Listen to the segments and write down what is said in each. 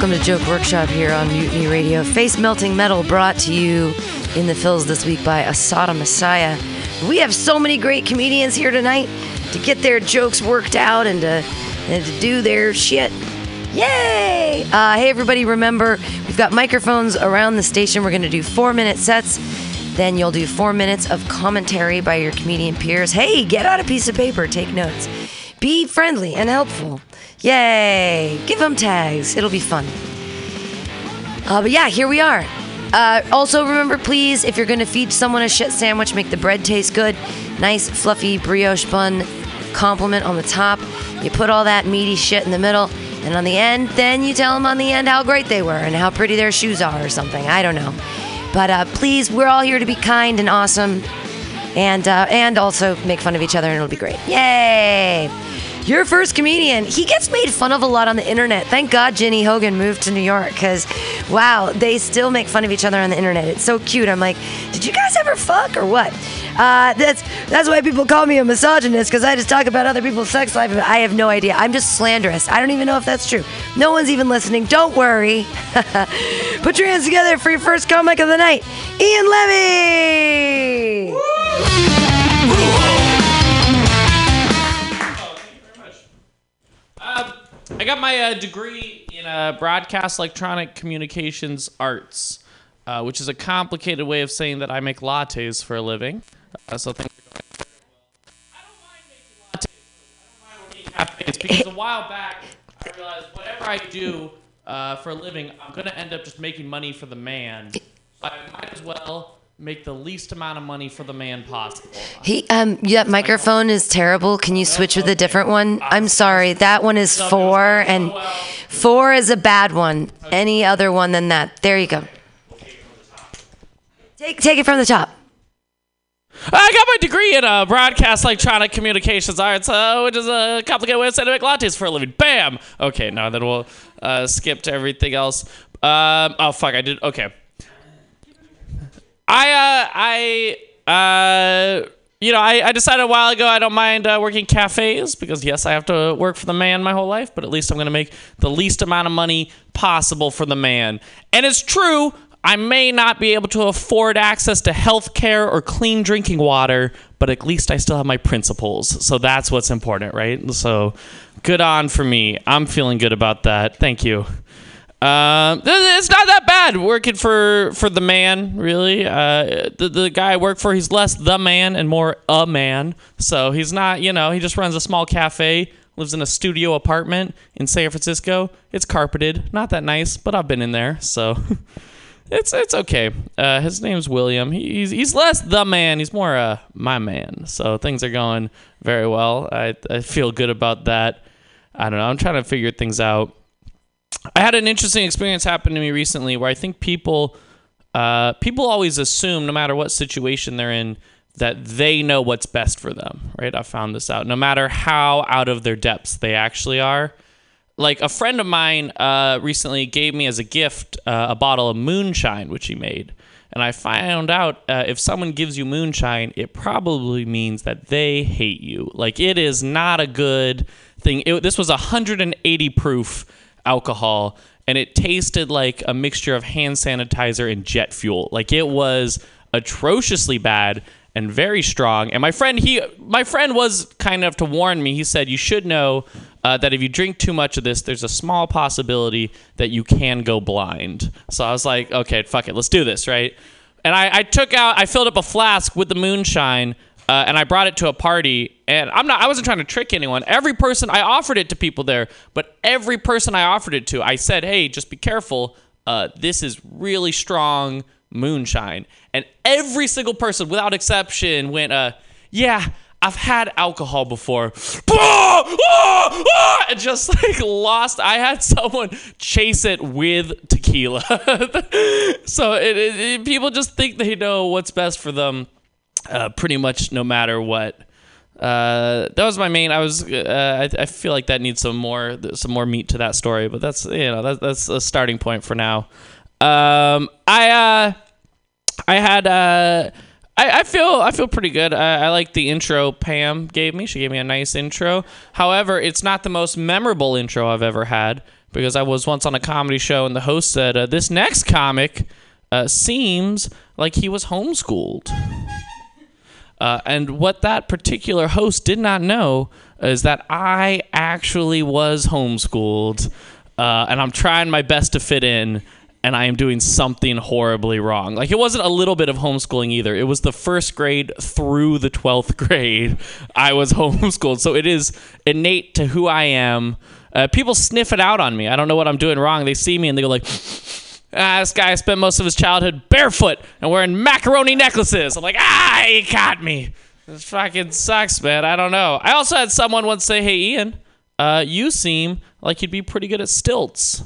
welcome to Joke Workshop here on Mutiny Radio. Face melting metal brought to you in the fills this week by Asada Messiah. We have so many great comedians here tonight to get their jokes worked out and to, and to do their shit. Yay! Uh, hey, everybody, remember, we've got microphones around the station. We're going to do four minute sets. Then you'll do four minutes of commentary by your comedian peers. Hey, get out a piece of paper, take notes. Be friendly and helpful. Yay! Give them tags. It'll be fun. Uh, but yeah, here we are. Uh, also, remember, please, if you're going to feed someone a shit sandwich, make the bread taste good. Nice, fluffy brioche bun compliment on the top. You put all that meaty shit in the middle. And on the end, then you tell them on the end how great they were and how pretty their shoes are or something. I don't know. But uh, please, we're all here to be kind and awesome and, uh, and also make fun of each other, and it'll be great. Yay! Your first comedian. He gets made fun of a lot on the internet. Thank God Jenny Hogan moved to New York because, wow, they still make fun of each other on the internet. It's so cute. I'm like, did you guys ever fuck or what? Uh, that's that's why people call me a misogynist because I just talk about other people's sex life. I have no idea. I'm just slanderous. I don't even know if that's true. No one's even listening. Don't worry. Put your hands together for your first comic of the night, Ian Levy. I got my uh, degree in uh, broadcast electronic communications arts, uh, which is a complicated way of saying that I make lattes for a living. Uh, so thank you. I don't mind making lattes. I don't mind cafes because a while back I realized whatever I do uh, for a living, I'm gonna end up just making money for the man. I might as well make the least amount of money for the man possible. He um yeah, microphone is terrible. Can you switch with a different one? I'm sorry. That one is four and four is a bad one. Any other one than that. There you go. Take take it from the top. I got my degree in uh, broadcast electronic communications arts, uh, which is a complicated way of saying I make lattes for a living. Bam. Okay, now then we'll uh, skip to everything else. Um, oh fuck, I did. Okay. I uh, I uh, you know I, I decided a while ago I don't mind uh, working cafes because yes I have to work for the man my whole life, but at least I'm gonna make the least amount of money possible for the man. And it's true. I may not be able to afford access to health care or clean drinking water, but at least I still have my principles. So that's what's important, right? So good on for me. I'm feeling good about that. Thank you. Um, it's not that bad working for for the man, really. Uh, the the guy I work for, he's less the man and more a man. So he's not, you know, he just runs a small cafe, lives in a studio apartment in San Francisco. It's carpeted, not that nice, but I've been in there, so it's it's okay. Uh, his name's William. He's he's less the man. He's more uh my man. So things are going very well. I I feel good about that. I don't know. I'm trying to figure things out. I had an interesting experience happen to me recently where I think people uh, people always assume no matter what situation they're in that they know what's best for them, right? I found this out. No matter how out of their depths they actually are. Like a friend of mine uh, recently gave me as a gift uh, a bottle of moonshine, which he made. And I found out uh, if someone gives you moonshine, it probably means that they hate you. Like it is not a good thing. It, this was 180 proof alcohol and it tasted like a mixture of hand sanitizer and jet fuel. Like it was atrociously bad and very strong. And my friend, he, my friend was kind enough to warn me. He said, "You should know uh, that if you drink too much of this, there's a small possibility that you can go blind." So I was like, "Okay, fuck it, let's do this, right?" And I, I took out, I filled up a flask with the moonshine. Uh, and I brought it to a party, and I'm not. I wasn't trying to trick anyone. Every person I offered it to people there, but every person I offered it to, I said, "Hey, just be careful. Uh, this is really strong moonshine." And every single person, without exception, went, uh, "Yeah, I've had alcohol before." And just like lost. I had someone chase it with tequila. so it, it, people just think they know what's best for them uh, pretty much no matter what. Uh, that was my main. I was. Uh, I, I, feel like that needs some more, some more meat to that story. But that's you know that, that's a starting point for now. Um, I uh, I had uh, I, I feel I feel pretty good. I, I like the intro Pam gave me. She gave me a nice intro. However, it's not the most memorable intro I've ever had because I was once on a comedy show and the host said, uh, "This next comic seems like he was homeschooled." Uh, and what that particular host did not know is that I actually was homeschooled, uh, and I'm trying my best to fit in, and I am doing something horribly wrong. Like, it wasn't a little bit of homeschooling either. It was the first grade through the 12th grade. I was homeschooled. So it is innate to who I am. Uh, people sniff it out on me. I don't know what I'm doing wrong. They see me and they go, like, Ah, this guy spent most of his childhood barefoot and wearing macaroni necklaces. I'm like, ah, he caught me. This fucking sucks, man. I don't know. I also had someone once say, hey, Ian, uh, you seem like you'd be pretty good at stilts.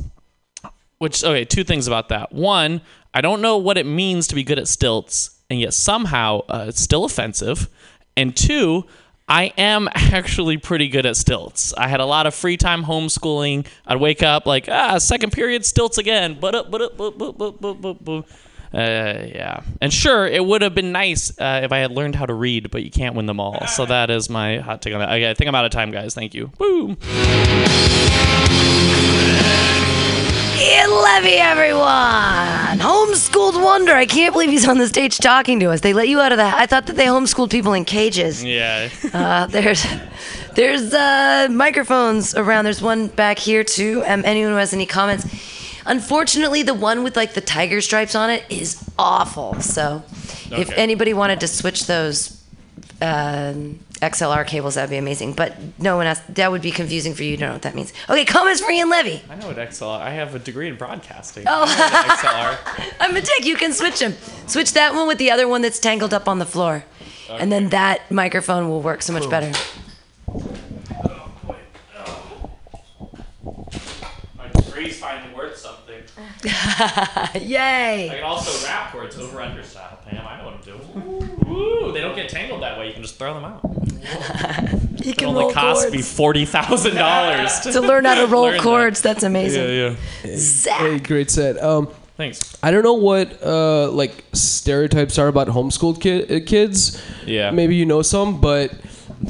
Which, okay, two things about that. One, I don't know what it means to be good at stilts, and yet somehow uh, it's still offensive. And two, I am actually pretty good at stilts. I had a lot of free time homeschooling. I'd wake up like, ah, second period stilts again. But up, but up, but but but but but. but. Uh, yeah, and sure, it would have been nice uh, if I had learned how to read, but you can't win them all. So that is my hot take on that. Okay, I think I'm out of time, guys. Thank you. Boom. Ian Levy, everyone! Homeschooled wonder. I can't believe he's on the stage talking to us. They let you out of that. I thought that they homeschooled people in cages. Yeah. Uh, there's there's uh, microphones around. There's one back here too. Um, anyone who has any comments. Unfortunately, the one with like the tiger stripes on it is awful. So, if Okay. anybody wanted to switch those um, XLR cables, that'd be amazing. But no one has. That would be confusing for you. You don't know what that means. Okay, comments for Ian Levy. I know what XLR. I have a degree in broadcasting. Oh. XLR. I'm a dick. You can switch them. Switch that one with the other one that's tangled up on the floor, and then that microphone will work so much better. My degree's finally worth something. Yay! I can also wrap cords over under style, Pam. I know what I'm doing. Ooh, they don't get tangled that way. You can just throw them out. You It can only roll cost me forty thousand dollars to learn how to roll Learn that. chords. That's amazing. Yeah, yeah. Zach. Hey, great set. Um, Thanks. I don't know what uh, like stereotypes are about homeschooled ki- uh, kids. Yeah. Maybe you know some, but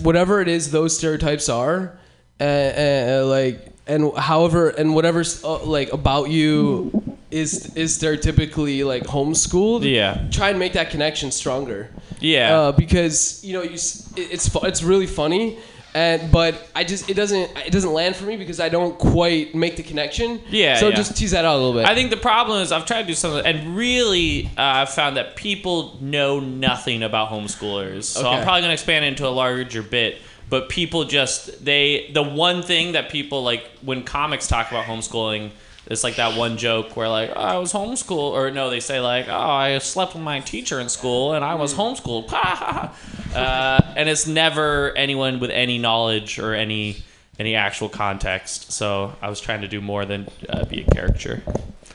whatever it is, those stereotypes are, uh, uh, like, and however, and whatever's uh, like about you is is they're typically like homeschooled. Yeah. Try and make that connection stronger. Yeah. Uh, because you know you, it's it's really funny. And but I just it doesn't it doesn't land for me because I don't quite make the connection. Yeah, So yeah. just tease that out a little bit. I think the problem is I've tried to do something, and really, uh, I've found that people know nothing about homeschoolers. So I'm probably going to expand into a larger bit. But people just they the one thing that people like when comics talk about homeschooling. It's like that one joke where like oh, I was homeschooled, or no, they say like oh I slept with my teacher in school and I was homeschooled, uh, and it's never anyone with any knowledge or any any actual context. So I was trying to do more than uh, be a caricature,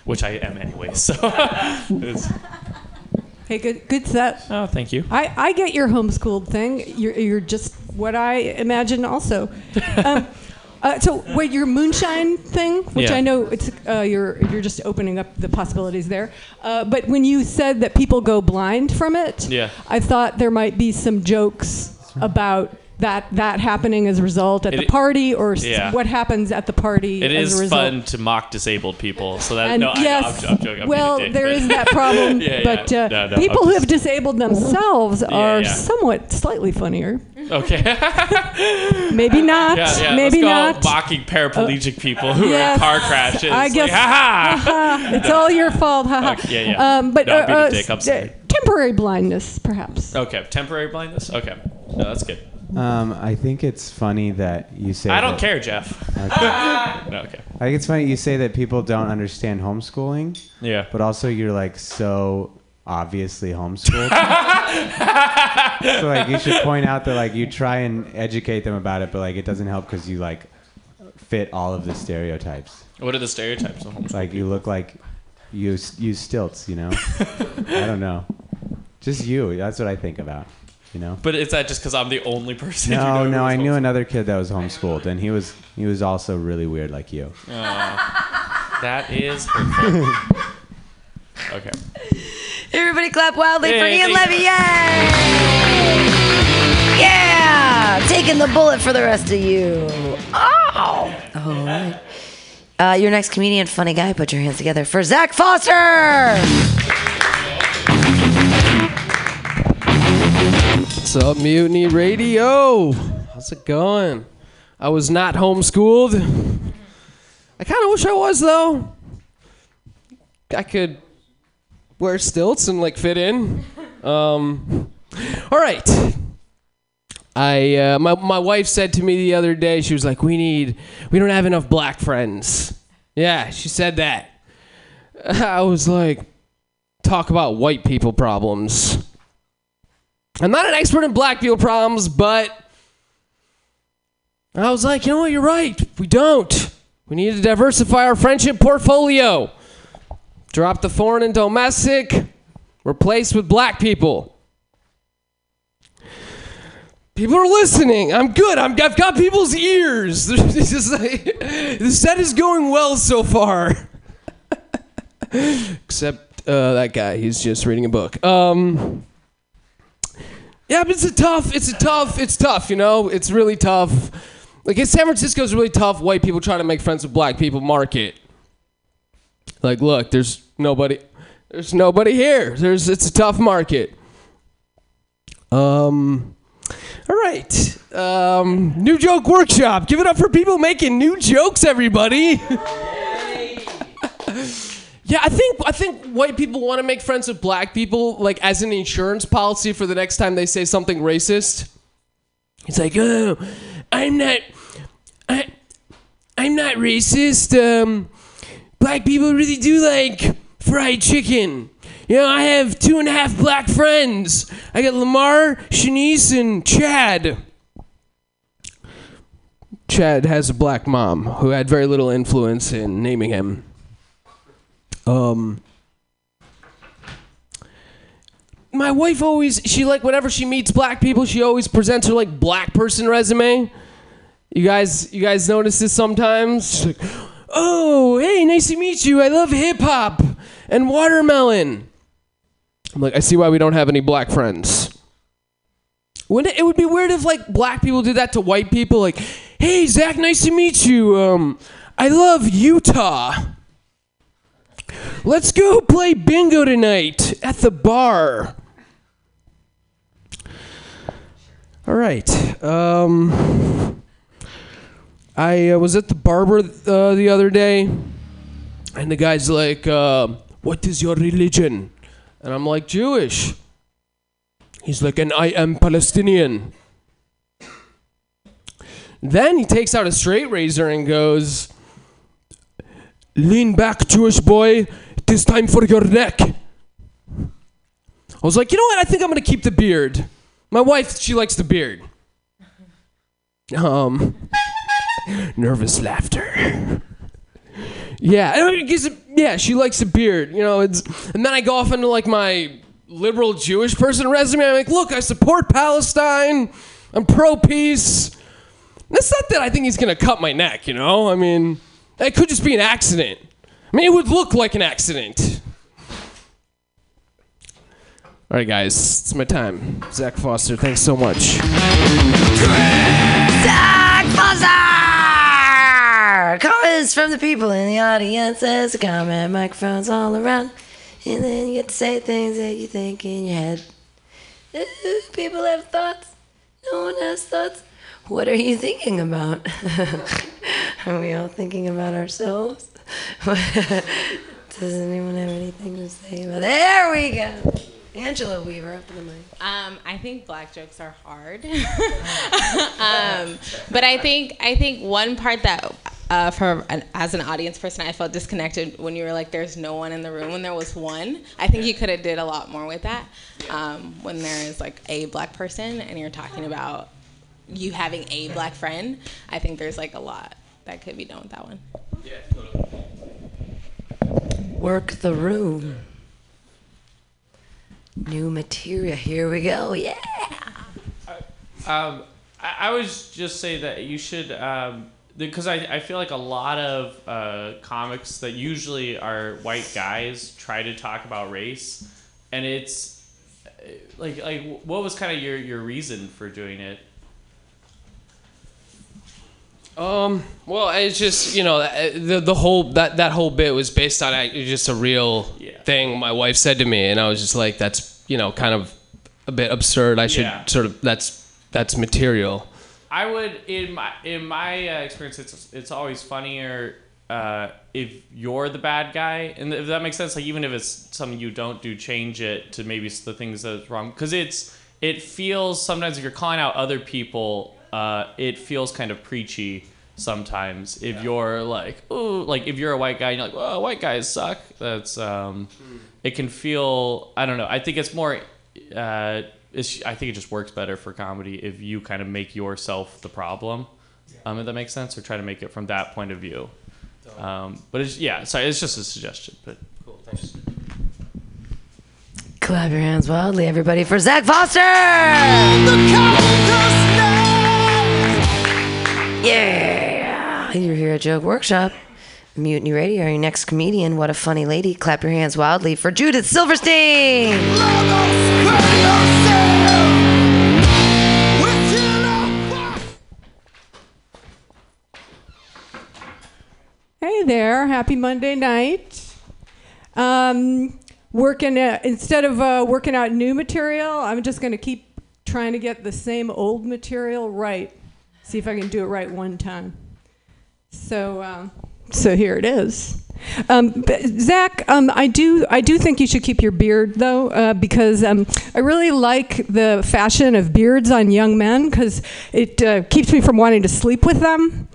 which I am anyway. So, it's, Hey, good, good set. oh, thank you. I, I get your homeschooled thing. You're, you're just what I imagine also. Um, uh, so, wait, your moonshine thing, which Yeah. I know it's uh, you're you're just opening up the possibilities there. Uh, but when you said that people go blind from it, Yeah. I thought there might be some jokes about that that happening as a result at It- the party, or yeah. what happens at the party. It as a result. fun to mock disabled people. So that And no, yes, I I'm joking. I'm well, dick, there but- is that problem, Yeah, yeah. but uh, No, no, people who have disabled themselves are yeah. somewhat slightly funnier. Okay. Maybe not. yeah. Maybe let's go not. mocking paraplegic people who yes. are in car crashes. I guess- Like, ha ha. Ha, it's all your fault. haha. Okay, yeah, yeah. Um, but No, I'm being a uh, dick, uh, temporary blindness, perhaps. Okay, temporary blindness. Okay, no, that's good. Um, I think it's funny that you say. I don't that- care, Jeff. No, okay. I think it's funny you say that people don't understand homeschooling, Yeah. but also you're like so obviously homeschooled. so like you should point out that like you try and educate them about it, but like it doesn't help because you like fit all of the stereotypes. What are the stereotypes of homeschooling? Like you look like you s- use stilts, you know. I don't know. Just you. That's what I think about. You know. But is that just because I'm the only person? you No, know no, I knew another kid that was homeschooled, and he was he was also really weird like you. That is hurtful. okay. Everybody clap wildly for Yay, Ian thank Levy. Yay! Yeah! Taking the bullet for the rest of you. Oh! All right. Uh, your next comedian, funny guy, put your hands together for Zach Foster. What's up, Mutiny Radio? How's it going? I was not homeschooled. I kind of wish I was though. I could wear stilts and like fit in. Um, all right. I uh, my my wife said to me the other day. She was like, "We need we don't have enough black friends." Yeah, she said that. I was like, "Talk about white people problems." I'm not an expert in black people problems, but I was like, you know what? You're right. We don't. We need to diversify our friendship portfolio. Drop the foreign and domestic, replace with black people. People are listening. I'm good. I'm, I've got people's ears. This the set is going well so far. Except uh, that guy. He's just reading a book. Um, yeah, but it's a tough. It's a tough. It's tough. You know, it's really tough. Like San Francisco's really tough. White people trying to make friends with black people. Market. Like, look, there's nobody. There's nobody here. There's. It's a tough market. Um. All right. Um, new joke workshop. Give it up for people making new jokes, everybody. Yeah, I think I think white people want to make friends with black people, like as an insurance policy for the next time they say something racist. It's like, oh, I'm not, I, I'm not racist. Um, black people really do like fried chicken. You know, I have two and a half black friends. I got Lamar, Shanice, and Chad. Chad has a black mom who had very little influence in naming him. Um, my wife always she like whenever she meets black people, she always presents her like black person resume. You guys, you guys notice this sometimes? Like, oh, hey, nice to meet you. I love hip hop and watermelon. I'm like, I see why we don't have any black friends. Wouldn't it, it would be weird if like black people did that to white people, like, hey, Zach, nice to meet you. Um, I love Utah. Let's go play bingo tonight at the bar. All right. Um, I uh, was at the barber uh, the other day, and the guy's like, uh, "What is your religion?" And I'm like, "Jewish." He's like, "And I am Palestinian." Then he takes out a straight razor and goes, Lean back, Jewish boy. It is time for your neck. I was like, you know what? I think I'm gonna keep the beard. My wife, she likes the beard. Um, nervous laughter. Yeah, yeah, she likes the beard. You know, it's and then I go off into like my liberal Jewish person resume. I'm like, look, I support Palestine. I'm pro peace. That's not that I think he's gonna cut my neck. You know, I mean. It could just be an accident. I mean, it would look like an accident. All right, guys, it's my time. Zach Foster, thanks so much. Zach Foster! Comments from the people in the audience as a comment microphones all around. And then you get to say things that you think in your head. People have thoughts. No one has thoughts. What are you thinking about? are we all thinking about ourselves? Does anyone have anything to say about There we go. Angela Weaver up in the mic. Um, I think black jokes are hard, um, but I think I think one part that uh, for an, as an audience person I felt disconnected when you were like, "There's no one in the room." When there was one, I think you could have did a lot more with that. Um, when there is like a black person and you're talking about you having a black friend, I think there's like a lot that could be done with that one. Work the room. New material. Here we go. Yeah. Um, I, I would just say that you should, um, because I, I feel like a lot of uh, comics that usually are white guys try to talk about race, and it's uh, like like what was kind of your your reason for doing it? Um. Well, it's just you know uh, the the whole that that whole bit was based on just a real Yeah. thing my wife said to me, and I was just like, that's you know kind of a bit absurd. I should Yeah. sort of that's that's material. I would in my in my uh, experience, it's it's always funnier uh, if you're the bad guy, and if that makes sense. Like even if it's something you don't do, change it to maybe the things that's wrong because it's it feels sometimes if you're calling out other people, uh, it feels kind of preachy. Sometimes if you're like, oh, like if you're a white guy, and you're like, well, white guys suck. That's um, it can feel. I don't know. I think it's more. Uh, it's, I think it just works better for comedy if you kind of make yourself the problem. Um, if that makes sense, or try to make it from that point of view. Um, but it's yeah, sorry, it's just a suggestion. But Cool. Thanks. Clap your hands wildly, everybody, for Zach Foster! Yeah! You're here at Joke Workshop. Mutiny Radio, your next comedian. What a funny lady. Clap your hands wildly for Judith Silverstein! Hey there, happy Monday night. Um, working uh, instead of uh, working out new material, I'm just going to keep trying to get the same old material right. See if I can do it right one time. So, um, so here it is. Um, Zach, um, I do I do think you should keep your beard though, uh, because um, I really like the fashion of beards on young men because it uh, keeps me from wanting to sleep with them,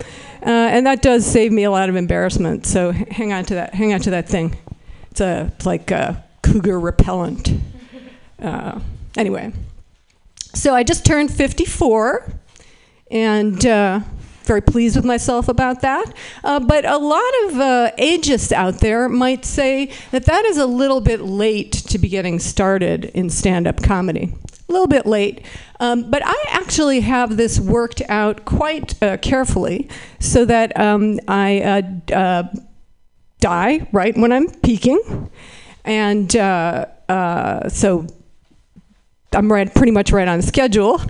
uh, and that does save me a lot of embarrassment. So hang on to that. Hang on to that thing. It's a it's like a cougar repellent. Uh, anyway, so I just turned 54, and uh, very pleased with myself about that. Uh, but a lot of uh, agists out there might say that that is a little bit late to be getting started in stand-up comedy. A little bit late, um, but I actually have this worked out quite uh, carefully so that um, I uh, uh, die right when I'm peaking, and uh, so I'm right, pretty much right on schedule.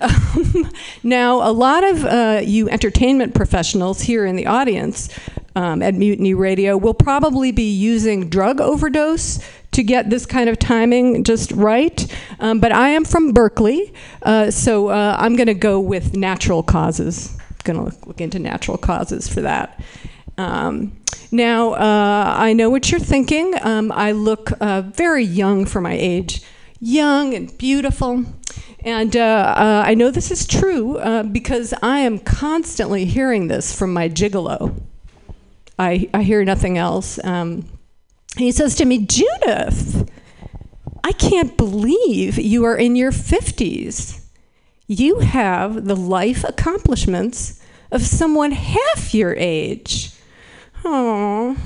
Um, now, a lot of uh, you entertainment professionals here in the audience um, at Mutiny Radio will probably be using drug overdose to get this kind of timing just right. Um, but I am from Berkeley, uh, so uh, I'm going to go with natural causes. Going to look, look into natural causes for that. Um, now, uh, I know what you're thinking. Um, I look uh, very young for my age, young and beautiful. And uh, uh, I know this is true uh, because I am constantly hearing this from my gigolo. I, I hear nothing else. Um, he says to me, Judith, I can't believe you are in your 50s. You have the life accomplishments of someone half your age. Oh.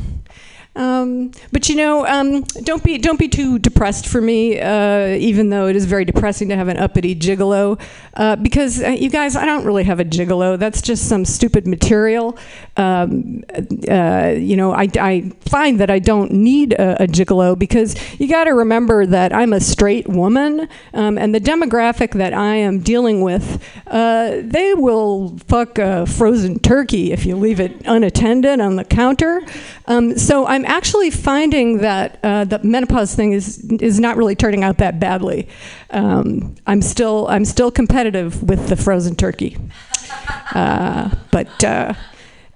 Um, but you know, um, don't be don't be too depressed for me. Uh, even though it is very depressing to have an uppity gigolo, uh, because uh, you guys, I don't really have a gigolo. That's just some stupid material. Um, uh, you know, I, I find that I don't need a, a gigolo because you got to remember that I'm a straight woman, um, and the demographic that I am dealing with, uh, they will fuck a frozen turkey if you leave it unattended on the counter. Um, so I'm actually finding that uh, the menopause thing is is not really turning out that badly. Um, I'm still I'm still competitive with the frozen turkey, uh, but. Uh,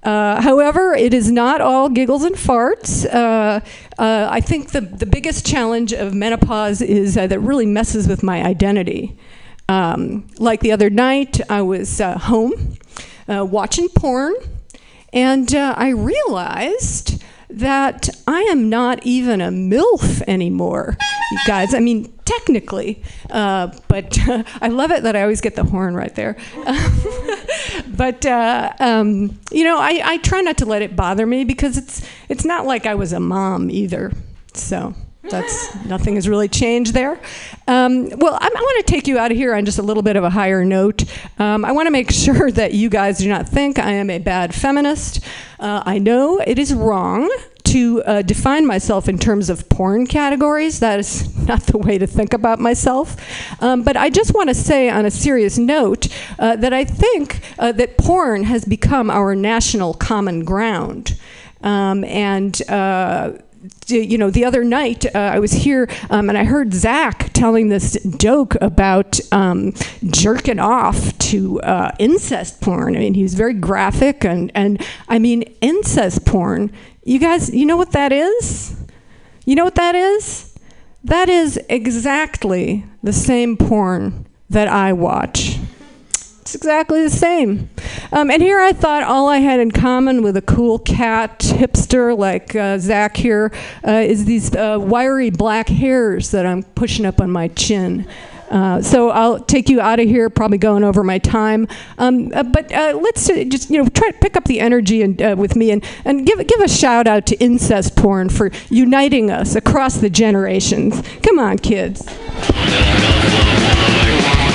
uh, however, it is not all giggles and farts. Uh, uh, I think the, the biggest challenge of menopause is that really messes with my identity. Um, like the other night, I was home watching porn, and I realized that I am not even a MILF anymore, you guys. I mean, technically, uh, but I love it that I always get the horn right there. but uh, um, you know, I, I try not to let it bother me because it's it's not like I was a mom either. So that's nothing has really changed there. Um, well, I, I want to take you out of here on just a little bit of a higher note. Um, I want to make sure that you guys do not think I am a bad feminist. Uh, I know it is wrong to uh, define myself in terms of porn categories. That is not the way to think about myself. Um, but I just want to say, on a serious note, uh, that I think uh, that porn has become our national common ground. Um, and uh, you know, the other night uh, I was here um, and I heard Zach telling this joke about um, jerking off to uh, incest porn. I mean, he was very graphic, and, and I mean, incest porn. You guys, you know what that is? You know what that is? That is exactly the same porn that I watch. It's exactly the same. Um, and here I thought all I had in common with a cool cat hipster like uh, Zach here uh, is these uh, wiry black hairs that I'm pushing up on my chin. Uh, so I'll take you out of here, probably going over my time. Um, uh, but uh, let's just you know try to pick up the energy and, with me and, and give give a shout out to incest porn for uniting us across the generations. Come on, kids.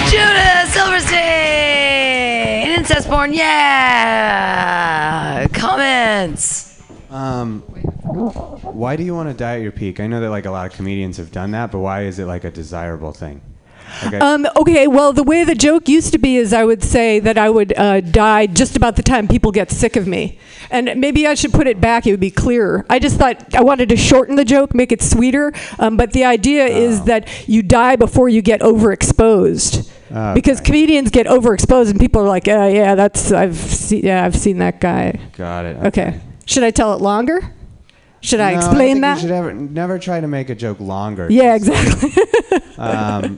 Judith Silverstein! Incest porn, yeah! Comments. Um, why do you want to die at your peak? I know that like a lot of comedians have done that, but why is it like a desirable thing? Like I- Um, okay, well, the way the joke used to be is I would say that I would uh, die just about the time people get sick of me. And maybe I should put it back, it would be clearer. I just thought I wanted to shorten the joke, make it sweeter. Um, but the idea is that you die before you get overexposed. Oh, Because comedians get overexposed, and people are like, uh, "Yeah, that's I've seen. Yeah, I've seen that guy." got it. Okay, should I tell it longer? Should I explain think that? You should ever, never try to make a joke longer. yeah, exactly. Um,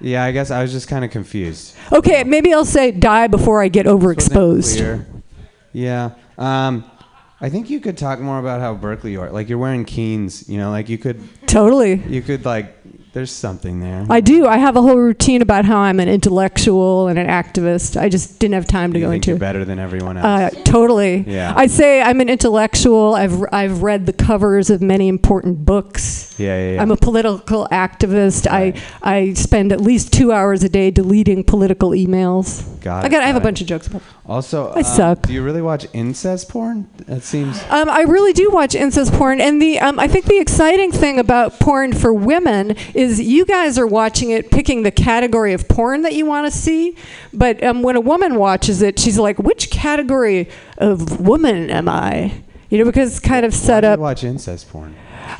yeah, I guess I was just kind of confused. okay, maybe I'll say die before I get overexposed. Yeah. Um, I think you could talk more about how Berkeley you are. Like you're wearing Keens, you know, like you could, Totally. you could like, there's something there. I do. I have a whole routine about how I'm an intellectual and an activist. I just didn't have time to you go think into. you're better than everyone else. Uh, totally. Yeah. I say I'm an intellectual. I've I've read the covers of many important books. yeah, yeah, yeah. I'm a political activist. Right. I I spend at least two hours a day deleting political emails. Got I it, got. I have a it. bunch of jokes about. also, I um, suck. Do you really watch incest porn? That seems. Um, I really do watch incest porn, and the um, I think the exciting thing about porn for women is you guys are watching it, picking the category of porn that you want to see. But um, when a woman watches it, she's like, "Which category of woman am I?" You know, because it's kind of Why set do you up. watch incest porn?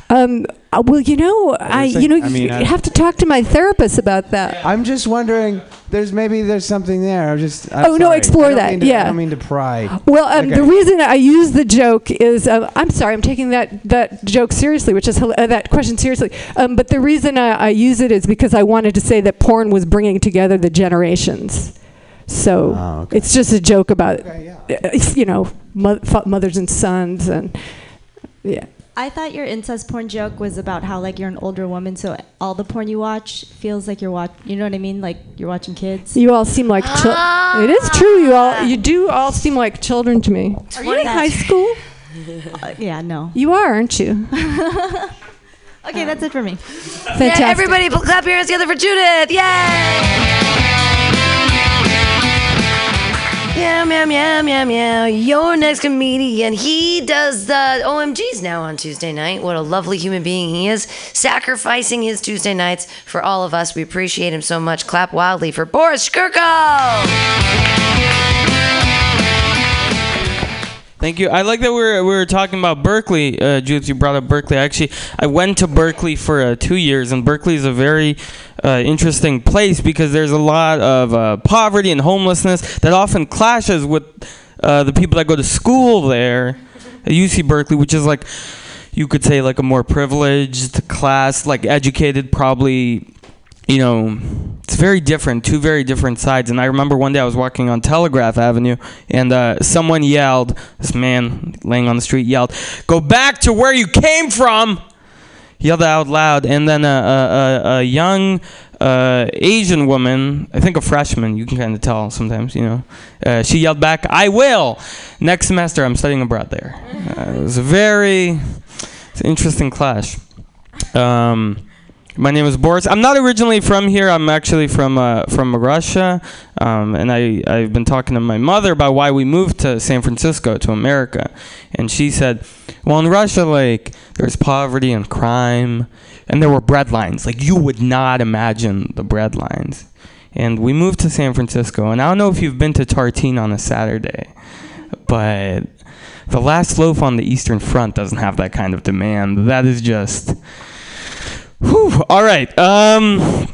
Um, uh, well, you know, I think- you know I mean, you I- have to talk to my therapist about that. I'm just wondering. There's maybe there's something there. I'm just. I'm Oh, no, sorry. explore I don't that, mean to- yeah. I don't mean to pry. Well, um, Okay. the reason I use the joke is um, I'm sorry, I'm taking that, that joke seriously, which is hila- uh, that question seriously. Um, but the reason I, I use it is because I wanted to say that porn was bringing together the generations. So Oh, okay. it's just a joke about, Okay, yeah. uh, you know, mo- fa- mothers and sons and yeah. I thought your incest porn joke was about how like you're an older woman, so all the porn you watch feels like you're watch. You know what I mean? Like you're watching kids. You all seem like chil- it is true. You all you do all seem like children to me. Are you in That- high school? Uh, yeah, no. You are, aren't you? Okay, that's it for me. Fantastic. Yeah, everybody clap your hands together for Judith. Yay! Meow, meow, meow, meow, meow. Your next comedian. He does the OMGs now on Tuesday night. What a lovely human being he is. Sacrificing his Tuesday nights for all of us. We appreciate him so much. Clap wildly for Boris Shkurko. Thank you. I like that we were, we were talking about Berkeley. Uh, Judith, you brought up Berkeley. Actually, I went to Berkeley for uh, two years, and Berkeley is a very uh, interesting place because there's a lot of uh, poverty and homelessness that often clashes with uh, the people that go to school there at UC Berkeley, which is like you could say like a more privileged class, like educated, probably you know, it's very different, two very different sides. And I remember one day I was walking on Telegraph Avenue, and uh, someone yelled, this man laying on the street yelled, "Go back to where you came from!" Yelled out loud, and then a, a, a, a young uh, Asian woman, I think a freshman, you can kind of tell sometimes, you know, uh, she yelled back, "I will." Next semester, I'm studying abroad there. Uh, it was a very, it's an interesting clash. Um, My name is Boris. I'm not originally from here. I'm actually from uh, from Russia, um, and I I've been talking to my mother about why we moved to San Francisco to America, and she said, "Well, in Russia, like there's poverty and crime, and there were bread lines. Like you would not imagine the bread lines." And we moved to San Francisco, and I don't know if you've been to Tartine on a Saturday, but the last loaf on the Eastern Front doesn't have that kind of demand. That is just. Whew. All right. Um,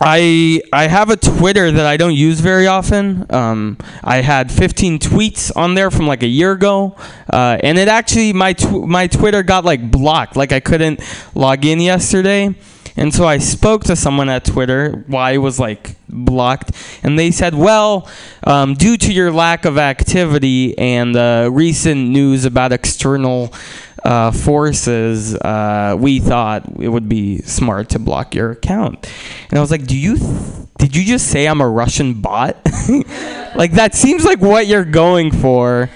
I I have a Twitter that I don't use very often. Um, I had 15 tweets on there from like a year ago, uh, and it actually my tw- my Twitter got like blocked. Like I couldn't log in yesterday. And so I spoke to someone at Twitter why it was like blocked, and they said, "Well, um, due to your lack of activity and uh, recent news about external uh, forces, uh, we thought it would be smart to block your account." And I was like, "Do you?" Th- did you just say I'm a Russian bot? like that seems like what you're going for.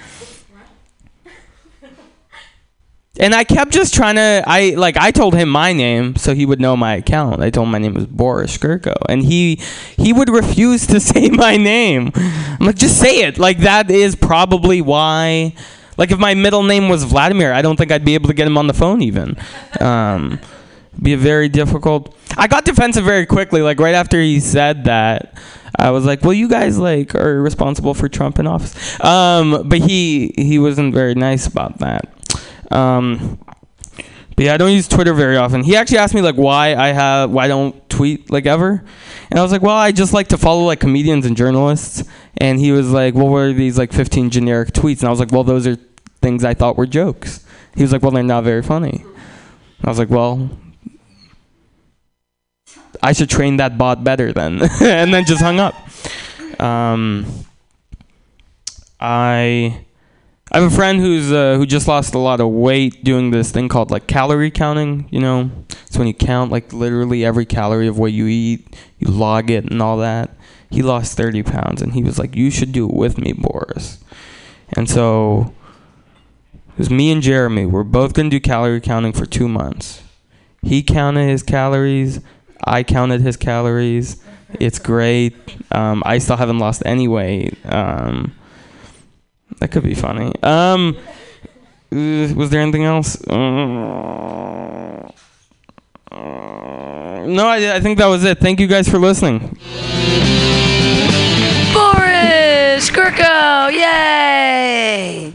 And I kept just trying to I like I told him my name so he would know my account. I told him my name was Boris Skirko and he he would refuse to say my name. I'm like just say it. Like that is probably why like if my middle name was Vladimir, I don't think I'd be able to get him on the phone even. Um be very difficult. I got defensive very quickly like right after he said that. I was like, "Well, you guys like are responsible for Trump in office." Um, but he he wasn't very nice about that. Um, but yeah, I don't use Twitter very often. He actually asked me like why I have why don't tweet like ever, and I was like, well, I just like to follow like comedians and journalists. And he was like, well, what are these like 15 generic tweets? And I was like, well, those are things I thought were jokes. He was like, well, they're not very funny. I was like, well, I should train that bot better then, and then just hung up. Um, I I have a friend who's uh, who just lost a lot of weight doing this thing called like calorie counting. You know, it's when you count like literally every calorie of what you eat, you log it and all that. He lost 30 pounds, and he was like, "You should do it with me, Boris." And so it was me and Jeremy. We're both gonna do calorie counting for two months. He counted his calories. I counted his calories. It's great. Um, I still haven't lost any weight. Um, that could be funny. Um, uh, was there anything else? Uh, no, I, I think that was it. Thank you guys for listening. Boris Skirko, yay!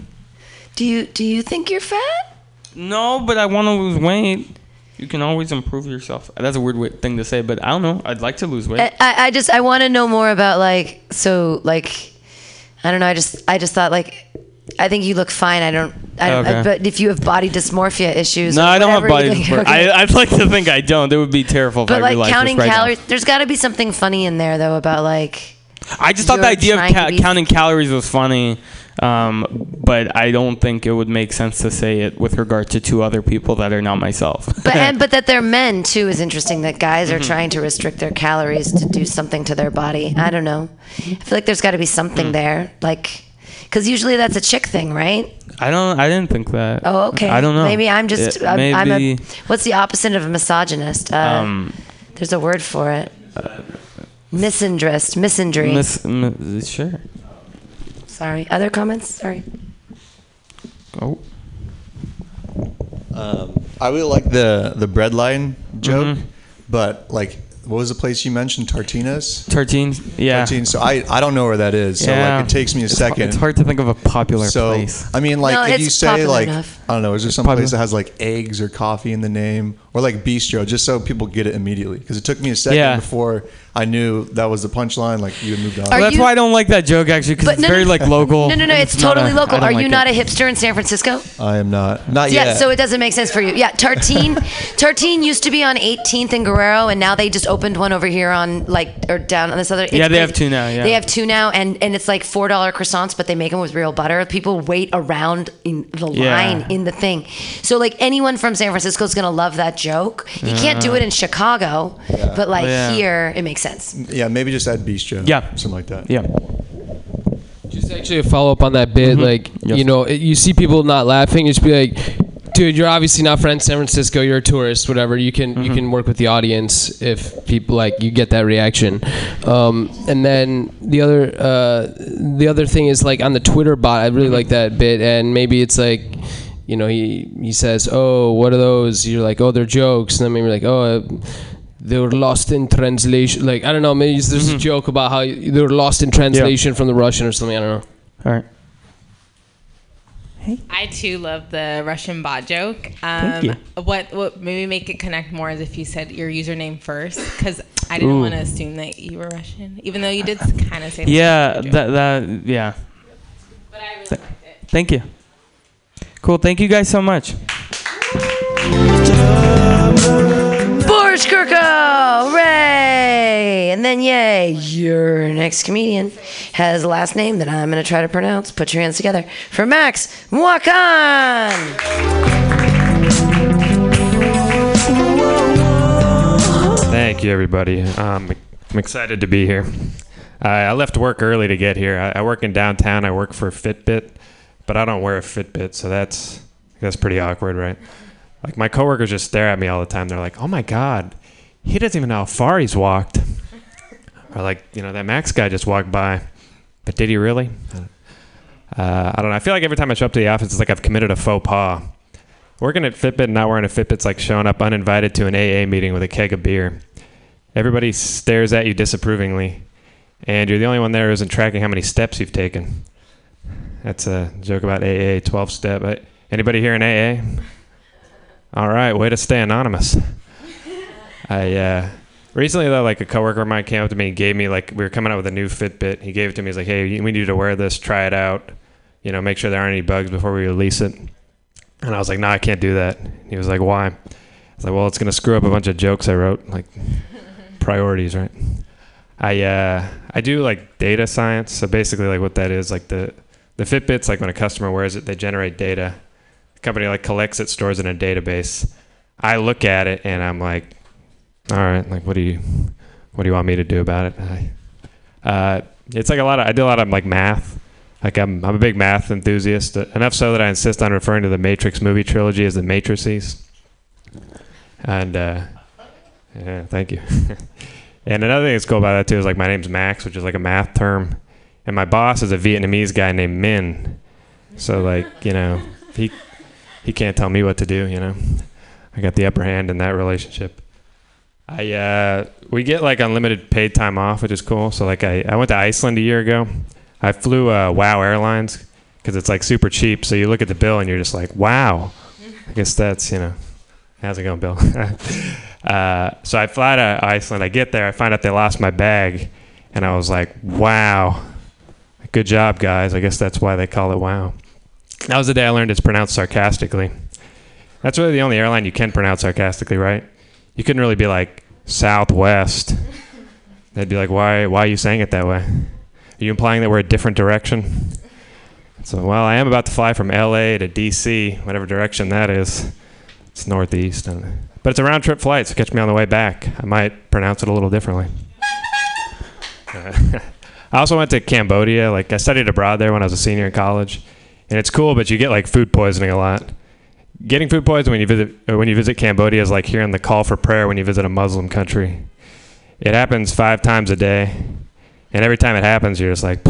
Do you do you think you're fat? No, but I want to lose weight. You can always improve yourself. That's a weird thing to say, but I don't know. I'd like to lose weight. I, I I just I want to know more about like so like I don't know. I just I just thought like I think you look fine. I don't. I don't Okay. but if you have body dysmorphia issues, no, I don't have body dysmorphia. okay. I, I'd like to think I don't. It would be terrible if but like counting right now. calories, there's got to be something funny in there though about like I just thought the idea of ca- counting calories was funny, um, but I don't think it would make sense to say it with regard to two other people that are not myself. But and, but that they're men too is interesting. That guys Mm-hmm. are trying to restrict their calories to do something to their body. I don't know. I feel like there's got to be Mm. something there, like because usually that's a chick thing, right? I don't. I didn't think that. Oh, okay. I don't know. Maybe I'm just. It- I'm, I'm a. maybe, What's the opposite of a misogynist? Uh, um, there's a word for it. Misandrist, misandry. mis- mis- sure. Sorry. Other comments? Sorry. Oh. Um, I really like the the bread line joke, Mhm. but like, what was the place you mentioned? Tartina's. Tartines. Yeah. Tartine. So I I don't know where that is. So Yeah. like, it takes me a It's hard- second. It's hard to think of a popular so place. I mean, like No, if you say like enough. I don't know, is there some place that has like eggs or coffee in the name, or like bistro, just so people get it immediately? Because it took me a second Yeah. before I knew that was the punchline. Like you had moved on. Are Well, that's you- why I don't like that joke actually, because But it's no, very like local. No, no, no. and It's, not totally a- local. I don't Are you like not it. a hipster in San Francisco? I am not. Not yet. Yeah, yet. so it doesn't make sense for you. Yeah, Tartine, Tartine used to be on 18th and Guerrero, and now they just opened one over here on like or down on this other. Yeah, they have two now, yeah. they have two now, and and it's like four dollar croissants, but they make them with real butter. People wait around in the Yeah. line in the thing. So like anyone from San Francisco is gonna love that joke. You can't do it in Chicago, but like Yeah. here it makes sense. yeah, maybe just add bistro. Yeah. something like that. Yeah. Just actually a follow up on that bit, like Mm-hmm. Yes. you know, it- you see people not laughing, just be like, dude, you're obviously not from San Francisco. You're a tourist, whatever. You can you can work with the audience if people like you get that reaction. Um, and then the other uh, the other thing is like on the Twitter bot. I really like that bit, and maybe it's like. You know, he he says, "Oh, what are those?" You're like, "Oh, they're jokes," and then maybe like, "Oh, uh, they were lost in translation." Like, I don't know. Maybe there's a joke about how they were lost in translation from the Russian or something. I don't know. All right. I too love the Russian bot joke. Um, you. What what maybe make it connect more is if you said your username first, because I didn't want to assume that you were Russian, even though you did kind of say. the Yeah, that that yeah. But I really liked it. Thank you. Cool. Thank you guys so much. Boris Kurko, hooray! And then, yay, your next comedian has a last name that I'm going to try to pronounce. Put your hands together for Max Wakan. Thank you, everybody. Um, I'm excited to be here. I I left work early to get here. I, I work in downtown. I work for Fitbit, but I don't wear a Fitbit, so that's that's pretty awkward, right? Like my coworkers just stare at me all the time. They're like, "Oh my god, he doesn't even know how far he's walked." Or like, you know, that Max guy just walked by, but did he really? Uh, I don't know. I feel like every time I show up to the office, it's like I've committed a faux pas. Working at Fitbit and not wearing a Fitbit's like showing up uninvited to an AA meeting with a keg of beer. Everybody stares at you disapprovingly, and you're the only one there who isn't tracking how many steps you've taken. That's a joke about AA, 12 step. Uh, Anybody here in AA? All right, way to stay anonymous. I uh, recently though, like a coworker of mine came up to me and gave me like we were coming out with a new Fitbit. He gave it to me. He's like, "Hey, we need you to wear this. Try it out. You know, make sure there aren't any bugs before we release it." And I was like, "No, I can't do that." He was like, "Why?" I was like, "Well, it's gonna screw up a bunch of jokes I wrote. Like priorities, right?" I uh, I do like data science. So basically, like what that is, like the the Fitbits, like when a customer wears it, they generate data. The company like collects it, stores it in a database. I look at it and I'm like, all right, like what do you what do you want me to do about it? I, uh, it's like a lot of I do a lot of like math. Like I'm I'm a big math enthusiast. Enough so that I insist on referring to the Matrix movie trilogy as the Matrices. And uh, yeah, thank you. and another thing that's cool about that too is like my name's Max, which is like a math term, and my boss is a Vietnamese guy named Min. So like you know he he can't tell me what to do. You know, I got the upper hand in that relationship. I uh, we get like unlimited paid time off, which is cool. So like I, I went to Iceland a year ago. I flew uh, Wow Airlines because it's like super cheap. So you look at the bill and you're just like, wow. I guess that's you know, how's it going, Bill? uh, so I fly to Iceland. I get there. I find out they lost my bag, and I was like, wow, good job, guys. I guess that's why they call it Wow. That was the day I learned it's pronounced sarcastically. That's really the only airline you can pronounce sarcastically, right? You couldn't really be like Southwest. They'd be like, why, why are you saying it that way? Are you implying that we're a different direction? So, well, I am about to fly from LA to DC, whatever direction that is. It's northeast. But it's a round trip flight, so catch me on the way back. I might pronounce it a little differently. I also went to Cambodia. Like, I studied abroad there when I was a senior in college. And it's cool, but you get like food poisoning a lot. Getting food poisoning when you visit uh, when you visit Cambodia is like hearing the call for prayer when you visit a Muslim country. It happens five times a day, and every time it happens, you're just like,